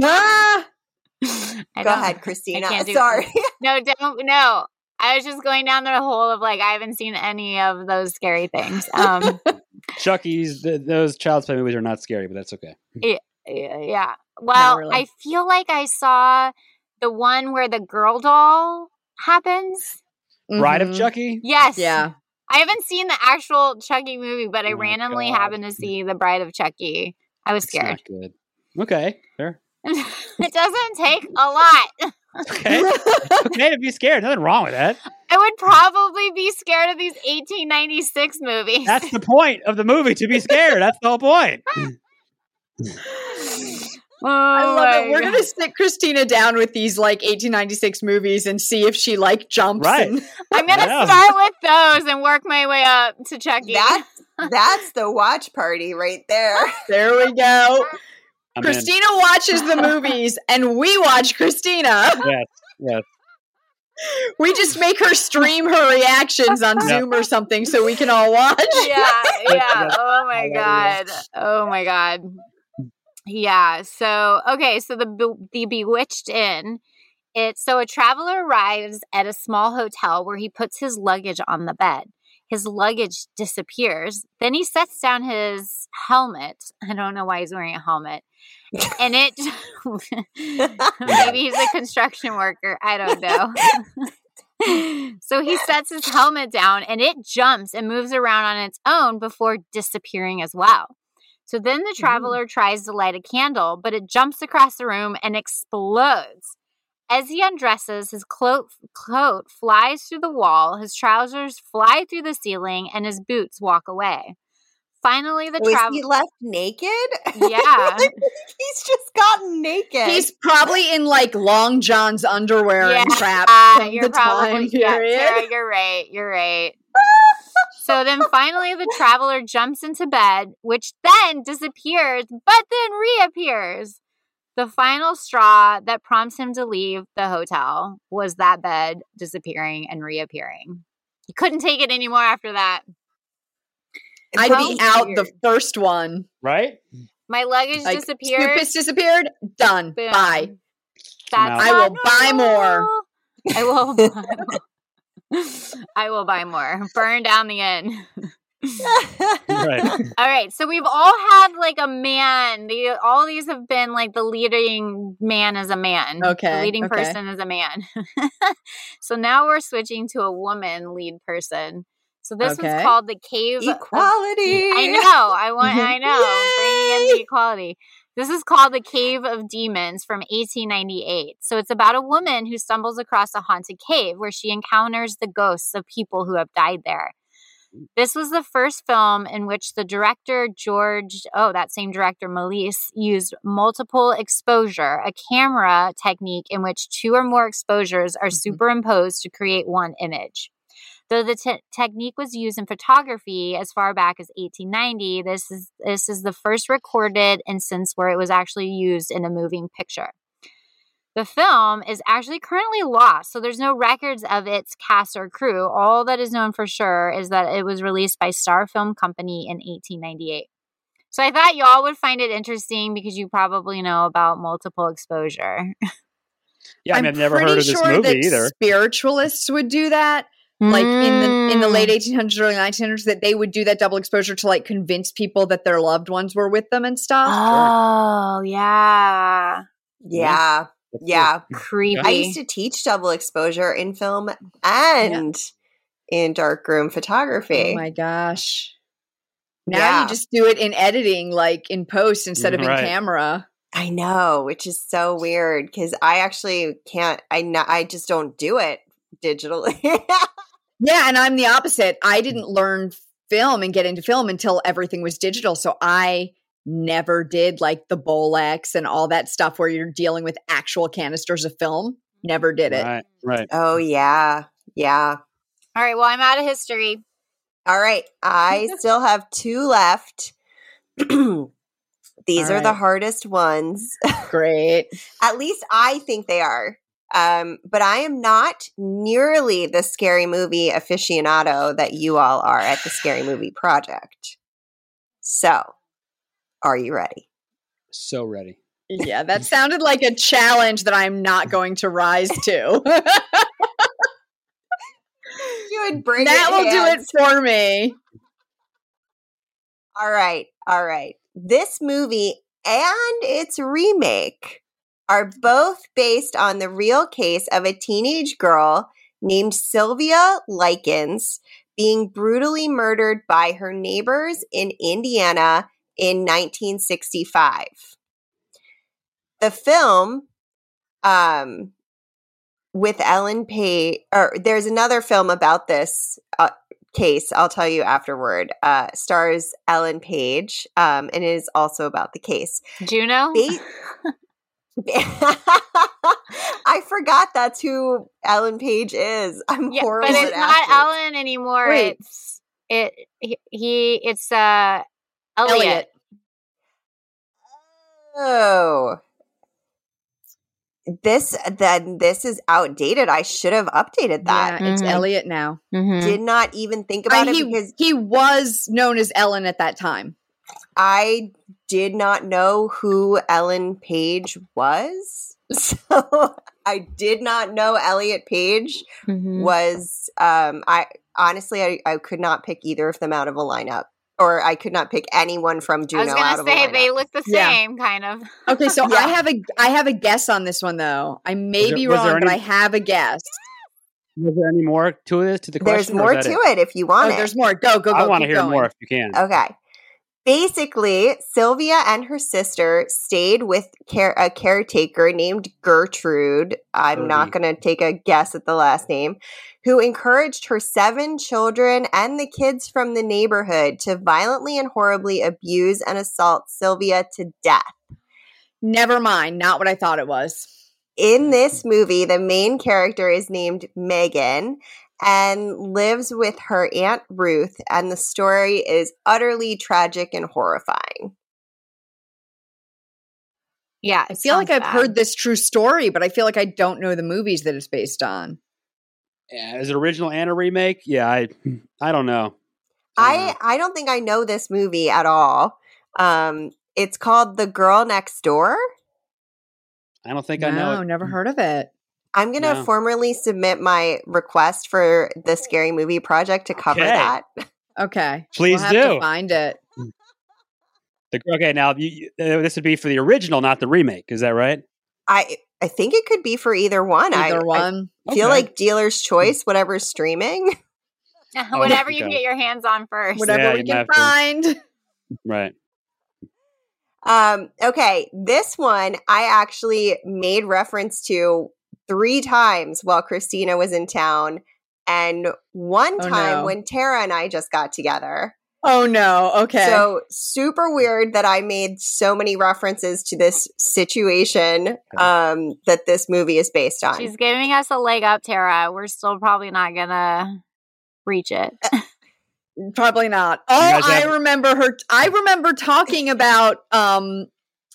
Ah! I Go ahead, Christina. can't do- Sorry. No, don't. No, I was just going down the hole of like I haven't seen any of those scary things. Um, Chucky's th- those Child's Play movies are not scary, but that's okay. yeah, yeah. Well, really. I feel like I saw the one where the girl doll happens. Bride of Mhm. Chucky. Yes. Yeah. I haven't seen the actual Chucky movie, but I Oh, randomly God. happened to see the Bride of Chucky. I was It's scared. not good. Okay, fair. it doesn't take a lot. Okay, It's okay to be scared. Nothing wrong with that. I would probably be scared of these 1896 movies. That's the point of the movie to be scared. That's the whole point. Oh I love it. We're oh God. gonna sit Christina down with these like 1896 movies and see if she like jumps. Right. And, I'm gonna Yeah. start with those and work my way up to Chucky. That's that's the watch party right there. there we go. I'm in. Christina watches the movies and we watch Christina. Yes, yes. We just make her stream her reactions on Yep. Zoom or something so we can all watch. yeah, yeah. Oh my god. Oh my god. Yeah. So okay. So the the Bewitched Inn. It's so a traveler arrives at a small hotel where he puts his luggage on the bed. His luggage disappears. Then he sets down his helmet. I don't know why he's wearing a helmet. And it maybe he's a construction worker. I don't know. so he sets his helmet down and it jumps and moves around on its own before disappearing as well. So then the traveler tries to light a candle, but it jumps across the room and explodes. As he undresses, his cloak, coat flies through the wall, his trousers fly through the ceiling, and his boots walk away. Finally, the Was traveler. he left naked? Yeah. He's just gotten naked. He's probably in like long John's underwear and Yeah, crap Uh, you're the probably time yeah, period. Sarah, you're right. You're right. so then finally the traveler jumps into bed, which then disappears, but then reappears. The final straw that prompts him to leave the hotel was that bed disappearing and reappearing. He couldn't take it anymore after that. I'd How be out the first one. Right? My luggage Like, disappeared. Snoopus disappeared. Done. Boom. Bye. That's I will buy more. I will buy more. I will buy more. Burn down the inn. Right. All right, so we've all had like a man. The, all these have been like the leading man as a man. Okay, the leading okay. person is a man. so now we're switching to a woman lead person. So this Okay. one's called the Cave. of- Equality. I know. I want. I know. Bringing in the equality. This is called the Cave of Demons from 1898. So it's about a woman who stumbles across a haunted cave where she encounters the ghosts of people who have died there. This was the first film in which the director George, oh, that same director, Méliès, used multiple exposure, a camera technique in which two or more exposures are Mhm. superimposed to create one image. Though the te- technique was used in photography as far back as 1890, this is this is the first recorded instance where it was actually used in a moving picture. The film is actually currently lost, so there's no records of its cast or crew. All that is known for sure is that it was released by Star Film Company in 1898. So I thought y'all would find it interesting because you probably know about multiple exposure. Yeah, I mean, I'm I've never heard of this sure movie that either. Spiritualists would do that, like in the in the Mm. late 1800s, early 1900s, that they would do that double exposure to like convince people that their loved ones were with them and stuff. Oh, yeah. Yeah. Yeah. Creepy. I used to teach double exposure in film and in darkroom photography. Oh my gosh! Now Yeah. you just do it in editing, like in post instead of in Right. camera. I know, which is so weird because I actually can't. I know. I just don't do it digitally. Yeah, and I'm the opposite. I didn't learn film and get into film until everything was digital. So I never did like the Bolex and all that stuff where you're dealing with actual canisters of film. Never did it. Right, right. oh yeah, yeah. All right. Well, I'm out of history. All right, I still have two left. These All are the hardest ones. Great. At least I think they are. Um, but I am not nearly the scary movie aficionado that you all are at the Scary Movie Project. So, are you ready? So ready. Yeah, that sounded like a challenge that I'm not going to rise to. You would bring that it, will do it for me. All right, all right. This movie and its remake are both based on the real case of a teenage girl named Sylvia Likens being brutally murdered by her neighbors in Indiana in 1965. The film um with Ellen Page or there's another film about this uh, case I'll tell you afterward. Uh stars Ellen Page um and it is also about the case. Juno? Ba- I forgot that's who Ellen Page is. I'm yeah, horrible but at it's not actors. Ellen anymore. Wait. It's it he, he it's uh Elliot. Elliot. Oh. This then this is outdated. I should have updated that. Yeah, it's Mhm. Elliot now. Mhm. Did not even think I- about it he, because he was known as Ellen at that time. I did not know who Ellen Page was. So I did not know Elliot Page Mhm. was um I honestly I, I could not pick either of them out of a lineup. Or I could not pick anyone from I was gonna say they look the Yeah. same, kind of. Okay, so Yeah. I have a I have a guess on this one though. I may there- be was there wrong, but I have a guess. Was there any more to this to the There's question? or more to that it if you Oh, want it. there's more. Go, go, go. I want to hear going. more if you can. Okay. Basically, Sylvia and her sister stayed with care- a caretaker named Gertrude. I'm not going to take a guess at the last name, who encouraged her seven children and the kids from the neighborhood to violently and horribly abuse and assault Sylvia to death. Never mind. Not what I thought it was. In this movie, the main character is named Megan and lives with her Aunt Ruth, and the story is utterly tragic and horrifying. Yeah, I feel like I've heard this true story, but I feel like I don't know the movies that it's based on. Yeah, is it original and a remake? Yeah, I I don't know. I I don't think I know this movie at all. Um, it's called The Girl Next Door. I don't think no, I know. it. never heard of it. I'm going to No. formally submit my request for the Scary Movie Project to cover Okay. that. Okay, Please we'll have to do. find it. The- okay, now you, you- uh, this would be for the original, not the remake. Is that right? I I think it could be for either one. I- Either I, one. feel Okay. like dealer's choice, whatever's streaming. Whatever you can get your hands on first. Whatever Yeah, we can might have find. Right. Um, okay, this one I actually made reference to three times while Christina was in town, and one Oh, time no. when Tara and I just got together. Oh no. Okay. So super weird that I made so many references to this situation um, that this movie is based on. She's giving us a leg up, Tara. We're still probably not gonna reach it. Probably not. Oh, guys I remember her. I remember talking about. Um,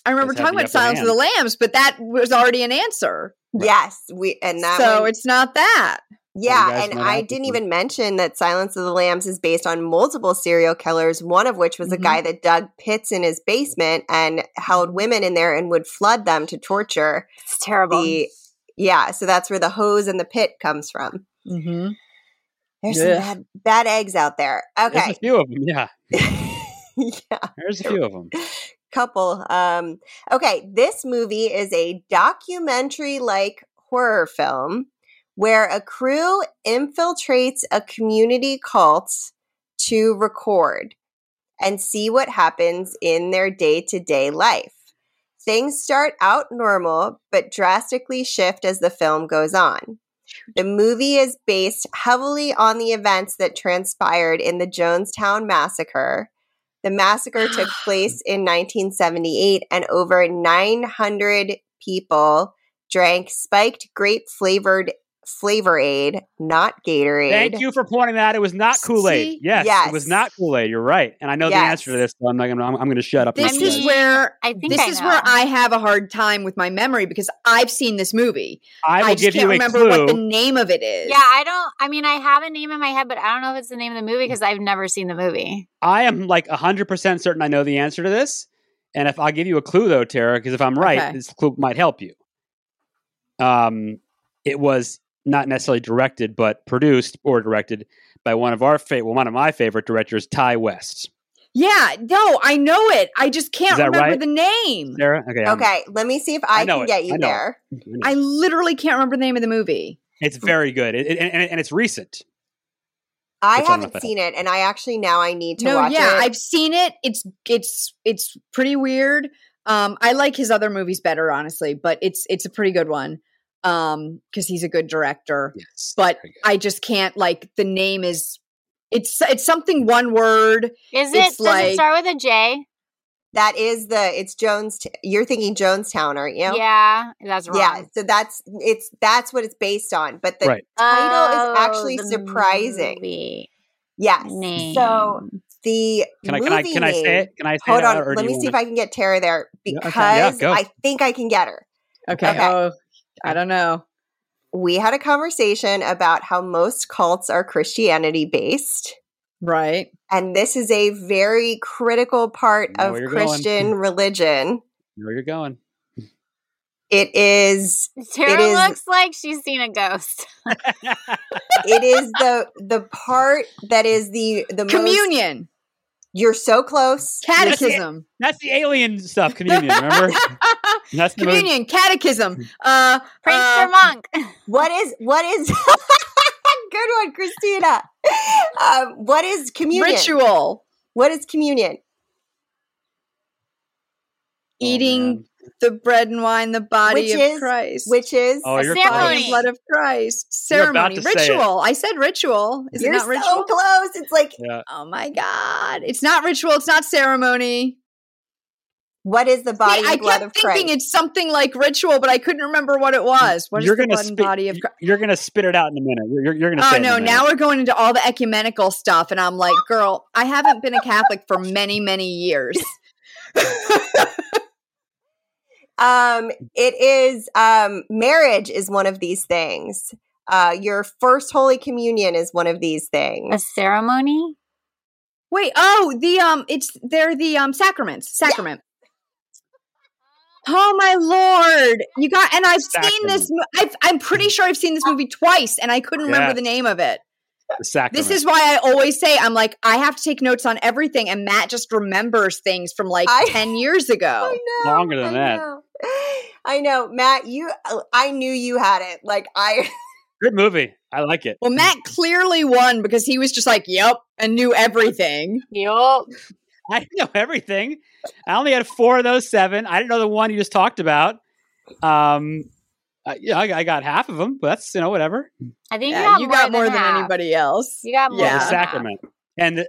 I remember talking about Silence of the. Lambs, but that was already an answer. Yes, we and that so one- it's not that. Yeah, and I didn't even mention that Silence of the Lambs is based on multiple serial killers, one of which was a Mhm. guy that dug pits in his basement and held women in there and would flood them to torture. It's terrible. The yeah, so that's where the hose and the pit comes from. Mm-hmm. There's Yeah. some bad, bad eggs out there. There's Okay. a few of them. Yeah, yeah. there's a few of them. Couple. Um, okay, this movie is a documentary like horror film where a crew infiltrates a community cult to record and see what happens in their day to day life. Things start out normal, but drastically shift as the film goes on. The movie is based heavily on the events that transpired in the Jonestown Massacre. The massacre took place in 1978, and over 900 people drank spiked grape flavored Flavor Aid, not Gatorade. Thank you for pointing that. It was not Kool Aid. Yes, Yes. it was not Kool Aid. You're right, and I know the answer to this. So I'm not gonna. I'm, I'm gonna shut up. This let I you is mean, where I think this I is know. where I have a hard time with my memory because I've seen this movie. I will I just give can't you a remember clue. what the name of it is. Yeah, I don't. I mean, I have a name in my head, but I don't know if it's the name of the movie because I've never seen the movie. I am like 100% certain I know the answer to this. And if I'll give you a clue though, Tara, because if I'm right, Okay. this clue might help you. Um, it was not necessarily directed, but produced or directed by one of our favorite, well, one of my favorite directors, Ti West. Yeah, no, I know it. I just can't remember right? the name. Sarah, okay, I'm- Okay, let me see if I, I can it. get you I know it. there. I literally can't remember the name of the movie. it's very good, it, it- and, and it's recent. I haven't was that? seen it, and I actually now I need to no, watch yeah, it. I've seen it. It's it's it's pretty weird. Um, I like his other movies better, honestly, but it's it's a pretty good one. Um, because he's a good director. Yes, But good. I just can't like the name is it's it's something one word. Is it? It's Does like- it start with a J? that is the it's Jones. You're thinking Jonestown, aren't you? Yeah, that's wrong. Yeah, so that's it's that's what it's based on. But the Right. title is actually Oh, surprising. movie yes, name. so the can I movie can I can I say it? Can I say Hold it on, let me see wanna- if I can get Tara there Yeah, because okay. Yeah. I think I can get her. Okay. Okay. Oh, I don't know. We had a conversation about how most cults are Christianity based. Right. And this is a very critical part of where you're going. Christian religion. where you're going? It is Tara is- looks like she's seen a ghost. it is the the part that is the the most Communion. you're so close. Catechism. That's the alien stuff. Communion. Remember? That's the movie. Communion. Catechism. Uh Prankster uh, monk. What is what is good one, Christina? Um, what is communion? ritual. What is communion? Oh, Eating man. the bread and wine, the body Which of is- Christ. Which is Oh, you're body ceremony. and blood of Christ. Ceremony. to say it. Ritual. I said ritual. Is you're it not so ritual? So close. It's like Yeah. Oh my god. It's not ritual, it's not ceremony. What is the body See, I blood kept of thinking Christ? it's something like ritual, but I couldn't remember what it was. What is You're the gonna blood and spit- body of Christ? You're gonna spit it out in a minute. You're, you're, you're gonna. Oh say it in a no! minute. Now we're going into all the ecumenical stuff, and I'm like, girl, I haven't been a Catholic for many, many years. Um, it is um, marriage is one of these things. Uh, your first Holy Communion is one of these things. A ceremony? Wait, oh, the um, it's they're the um sacraments. Sacrament. Oh my lord! You got, and I've seen this. I've, I'm pretty sure I've seen this movie twice, and I couldn't remember the name of it. The. This is why I always say I'm like I have to take notes on everything, and Matt just remembers things from like I- ten years ago. I know, Longer than I that. know. I know, Matt. You, I knew you had it. Like I, good movie. I like it. Well, Matt clearly won because he was just like, "Yep," and knew everything. Yup. I know everything. I only had four of those seven. I didn't know the one you just talked about. Um, uh, yeah, I, I got half of them, but that's you know whatever. I think Yeah, you got, you more, got more than, than half. anybody else. You got more Yeah. The than half. sacrament and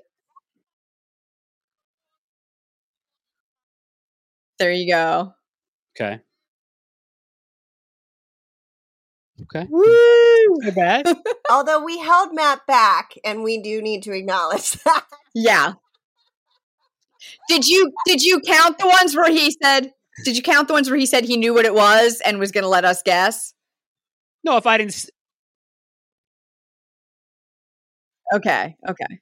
There you go. okay, okay, Woo! not bad. although we held Matt back, and we do need to acknowledge that. Yeah. Did you did you count the ones where he said? Did you count the ones where he said he knew what it was and was going to let us guess? No, if I didn't, Okay. Okay.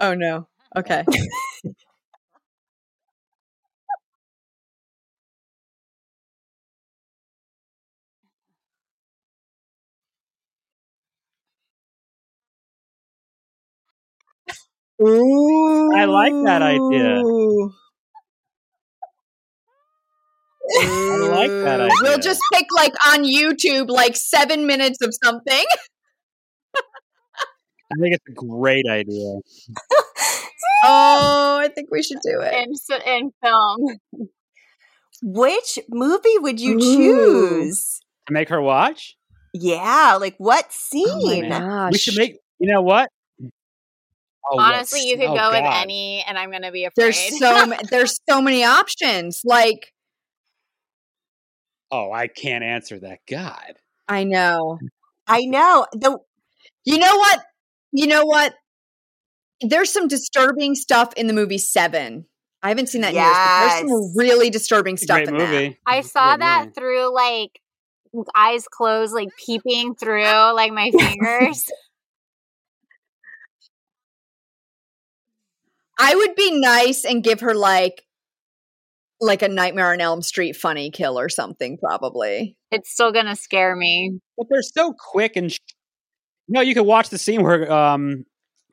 Oh no. Okay. Ooh. I like that idea. I like that idea. We'll just pick like on YouTube like seven minutes of something. I think it's a great idea. Oh, I think we should do it. In, s- in film. Which movie would you Ooh. choose? To make her watch, Yeah, like what Oh scene? gosh. we should make. You know what? Oh, Honestly, you s- could oh, go with any, and I'm gonna be afraid. There's so ma- there's so many options. Like Oh, I can't answer that. God. I know. I know. The You know what? You know what? There's some disturbing stuff in the movie Seven. I haven't seen that in years, there's some really disturbing stuff great in movie. I saw great that movie. through like eyes closed, like peeping through like my fingers. I would be nice and give her like like a Nightmare on Elm Street funny kill or something, probably. it's still gonna scare me. But they're so quick and. Sh- no, you could watch the scene where um,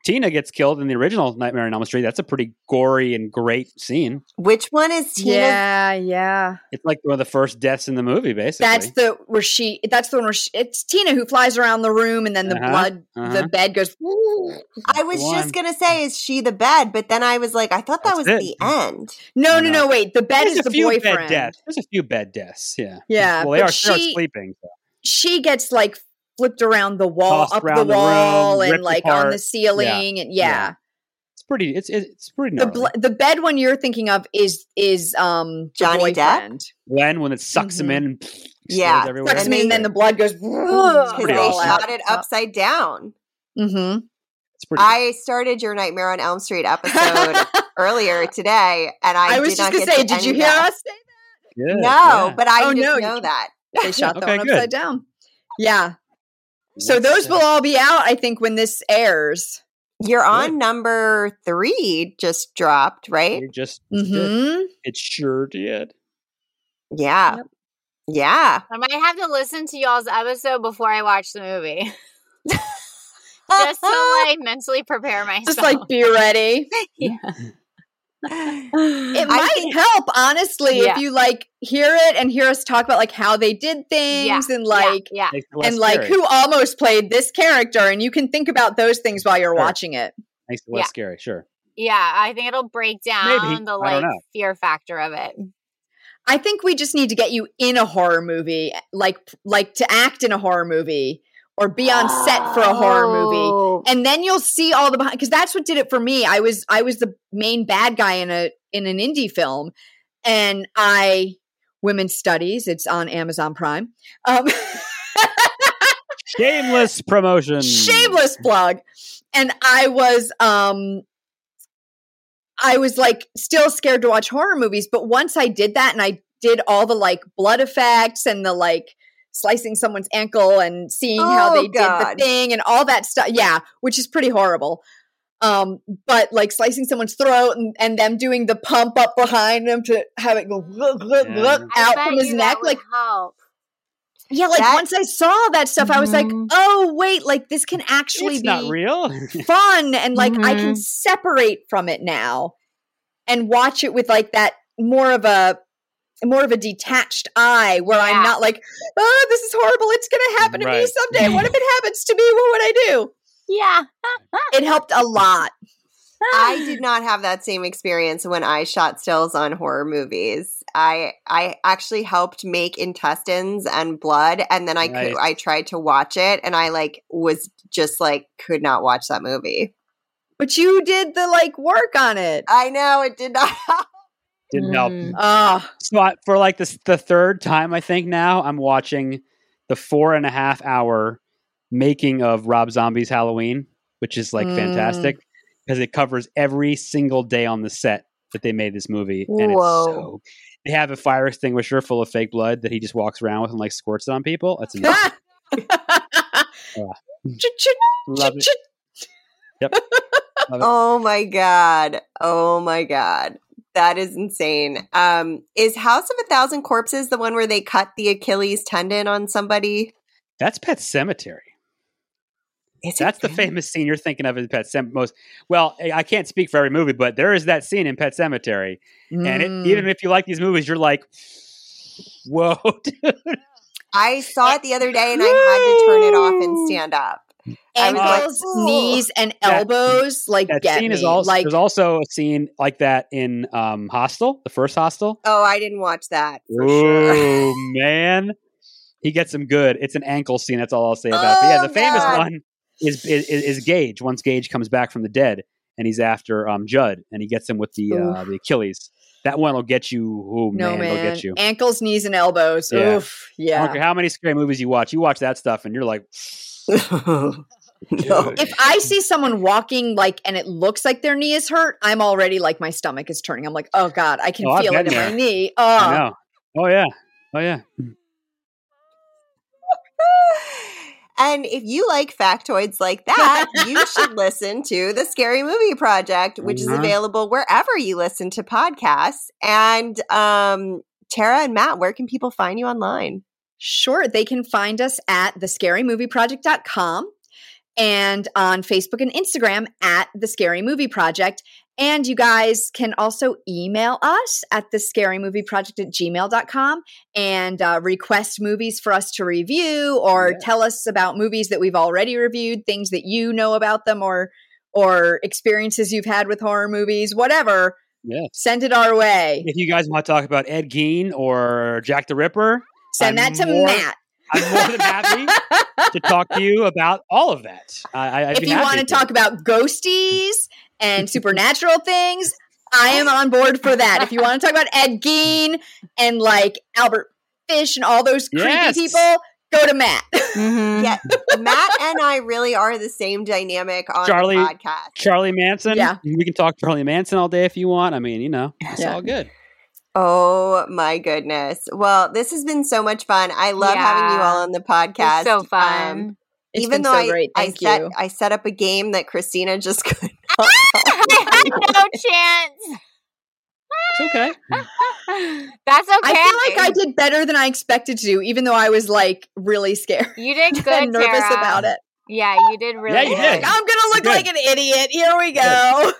Tina gets killed in the original Nightmare on Elm Street. That's a pretty gory and great scene. which one is Tina? Yeah, yeah. It's like one of the first deaths in the movie, basically. That's the where she. That's the one where she, it's Tina who flies around the room, and then the Uh-huh, blood, uh-huh. the bed goes. I was One. just gonna say, is she the bed? But then I was like, I thought that That's was it. the end. No, no, no. Wait, the bed There's is a the few bed boyfriend. deaths. There's a few bed deaths. Yeah. Yeah, Well, they are, they are she- sleeping. So. She gets like flipped around the wall, Tossed up the around the room, wall, and ripped like on the apart. ceiling, and yeah. Yeah. It's pretty. It's it's, it's pretty. The bl- the bed one you're thinking of is is um Johnny Depp? boyfriend. when when it sucks him Mhm. in and Yeah. everywhere. Sucks And him in, they- then the blood goes. Because pretty they awesome. shot it upside down. Mm-hmm. It's pretty. I started your Nightmare on Elm Street episode earlier today, and I, I, was did just not gonna get say, to did you hear us say Yeah, No, yeah. but I Oh, didn't no, know you- that. they shot that Okay, one good. upside down? Yeah. So those will all be out, I think, when this airs. You're on number three, just dropped, right? It just it did. Mm-hmm. it sure did. Yeah. Yep. Yeah. I might have to listen to y'all's episode before I watch the movie. Just to like mentally prepare myself. Just like be ready. yeah. It might think- help, honestly, Yeah. if you like hear it and hear us talk about like how they did things and like yeah. Makes and like scary. who almost played this character and you can think about those things while you're Sure. watching it. makes it less Yeah. scary. Sure. Yeah, I think it'll break down Maybe. the like fear factor of it. I think we just need to get you in a horror movie, like like to act in a horror movie or be on set for a horror movie. Oh. And then you'll see all the behind because that's what did it for me. I was I was the main bad guy in a in an indie film and I women's studies, it's on Amazon Prime. Um Shameless promotion. shameless plug and i was um i was like still scared to watch horror movies but once i did that and i did all the like blood effects and the like slicing someone's ankle and seeing how Oh, they God. did the thing and all that stuff yeah which is pretty horrible um but like slicing someone's throat and, and them doing the pump up behind him to have it go glug, glug, Yeah. out from his neck like help. yeah like That- once i saw that stuff i was like Mhm. oh wait like this can actually It's be not real. fun and like I can Mhm. separate from it now and watch it with like that more of a more of a detached eye where Yeah. I'm not like, oh, this is horrible. It's gonna happen to me someday. What if it happens to me? What would I do? Yeah. It helped a lot. I did not have that same experience when I shot stills on horror movies. I I actually helped make intestines and blood and then I Nice. could I tried to watch it and I like was just like could not watch that movie. But you did the like work on it. I know it did not help. Didn't help. Mm. Oh, So I, for like this the third time, I think now I'm watching the four and a half hour making of Rob Zombie's Halloween, which is like Mm. fantastic because it covers every single day on the set that they made this movie, and Whoa. it's so. They have a fire extinguisher full of fake blood that he just walks around with and like squirts it on people. That's amazing. Love it. ch-ch- Love it. Oh my god. Oh my god. That is insane. Um is House of a Thousand Corpses the one where they cut the Achilles tendon on somebody? That's Pet Sematary. Is it That's the really? famous scene you're thinking of in Pet Sematary. Most well, I I can't speak for every movie, but there is that scene in Pet Sematary, and it, Mm. even if you like these movies, you're like, "Whoa, dude. I saw it the other day and I had to turn it off and stand up. I like, ankles, "Ooh." knees, and That- elbows like that get scene me. is also like there's also a scene like that in um Hostel, the first Hostel. Oh, I didn't watch that for sure. Oh man, he gets him good. It's an ankle scene. That's all I'll say about it. But yeah, Oh, the famous God. one is, is is Gage. Once Gage comes back from the dead, and he's after um Judd, and he gets him with the uh, the Achilles. That one will get you. Oh no man, man, it'll get you. ankles, knees, and elbows. Yeah. Oof, I yeah. don't care how many scary movies you watch. You watch that stuff, and you're like, no. if I see someone walking like and it looks like their knee is hurt, I'm already like my stomach is turning. I'm like, oh god, I can Oh, feel it in been my knee. Oh. Oh yeah. Oh yeah. And if you like factoids like that, you should listen to the Scary Movie Project, which is Mhm. available wherever you listen to podcasts. And um, Tara and Matt, where can people find you online? sure. They can find us at thescarymovieproject.com and on Facebook and Instagram at the Scary Movie Project. And you guys can also email us at the scary movie project at gmail.com and uh, request movies for us to review or Yeah. tell us about movies that we've already reviewed, things that you know about them or or experiences you've had with horror movies, whatever. Yeah. Send it our way. If you guys want to talk about Ed Gein or Jack the Ripper, Send I'm that to more- Matt. I'm more than happy to talk to you about all of that. I, I, I'd if be you happy want to talk about ghosties and supernatural things, I am on board for that. If you want to talk about Ed Gein and like Albert Fish and all those creepy Yes. people, go to Matt. Mhm. Yeah, Matt and I really are the same dynamic on Charlie- the podcast. Charlie Manson. Yeah. we can talk Charlie Manson all day if you want. I mean, you know, it's Yeah. all good. Oh my goodness. Well, this has been so much fun. I love having you all on the podcast. It's so Um, fun. It's even been though so I, great. I Thank set you. I set up a game that Christina just could not. I had no chance. It's okay. That's okay. I feel like I did better than I expected to do, even though I was like really scared You did good, and nervous Tara. about it. Yeah, you did really Yeah, you good. did. I'm gonna look Good. like an idiot. Here we go.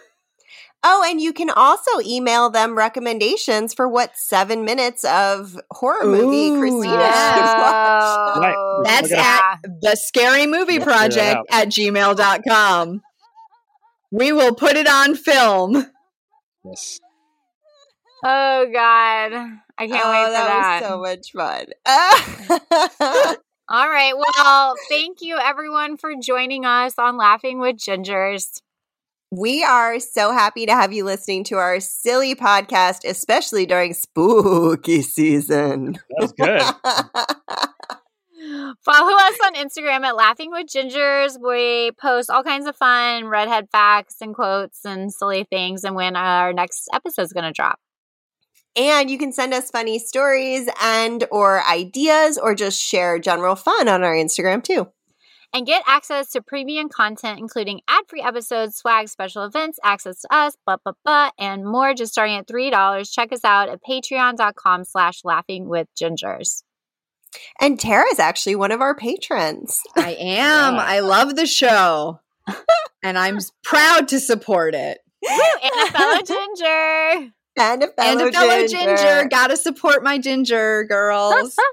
Oh, and you can also email them recommendations for what seven minutes of horror movie Ooh, Christina yeah. should watch. Right. That's Look it at the scary movie Let's figure that project at gmail.com. We will put it on film. Yes. Oh God, I can't oh, wait for that, that. was so much fun. All right. Well, thank you everyone for joining us on Laughing with Gingers. We are so happy to have you listening to our silly podcast, especially during spooky season. That was good. Follow us on Instagram at Laughing with Gingers. We post all kinds of fun redhead facts and quotes and silly things, and when our next episode is going to drop. And you can send us funny stories and or ideas or just share general fun on our Instagram too. And get access to premium content, including ad-free episodes, swag, special events, access to us, blah, blah, blah, and more, just starting at $3. Check us out at patreon.com slash laughing with gingers. And Tara is actually one of our patrons. I am. Yeah. I love the show. and I'm proud to support it. and a fellow ginger. And a fellow, and a fellow ginger. ginger. Gotta support my ginger girls.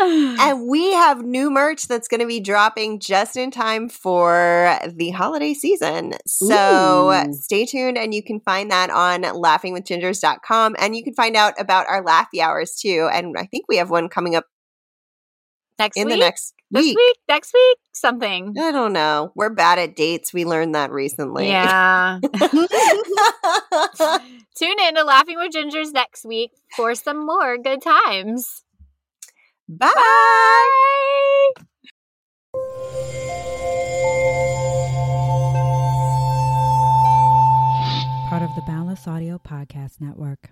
And we have new merch that's going to be dropping just in time for the holiday season. So Ooh. stay tuned and you can find that on laughingwithgingers.com. And you can find out about our laughy Hours too. And I think we have one coming up next in week? the next this week. week? Next week? Something. I don't know. We're bad at dates. We learned that recently. Yeah. Tune in to Laughing with Gingers next week for some more good times. Bye. Part of the Boundless Audio Podcast Network.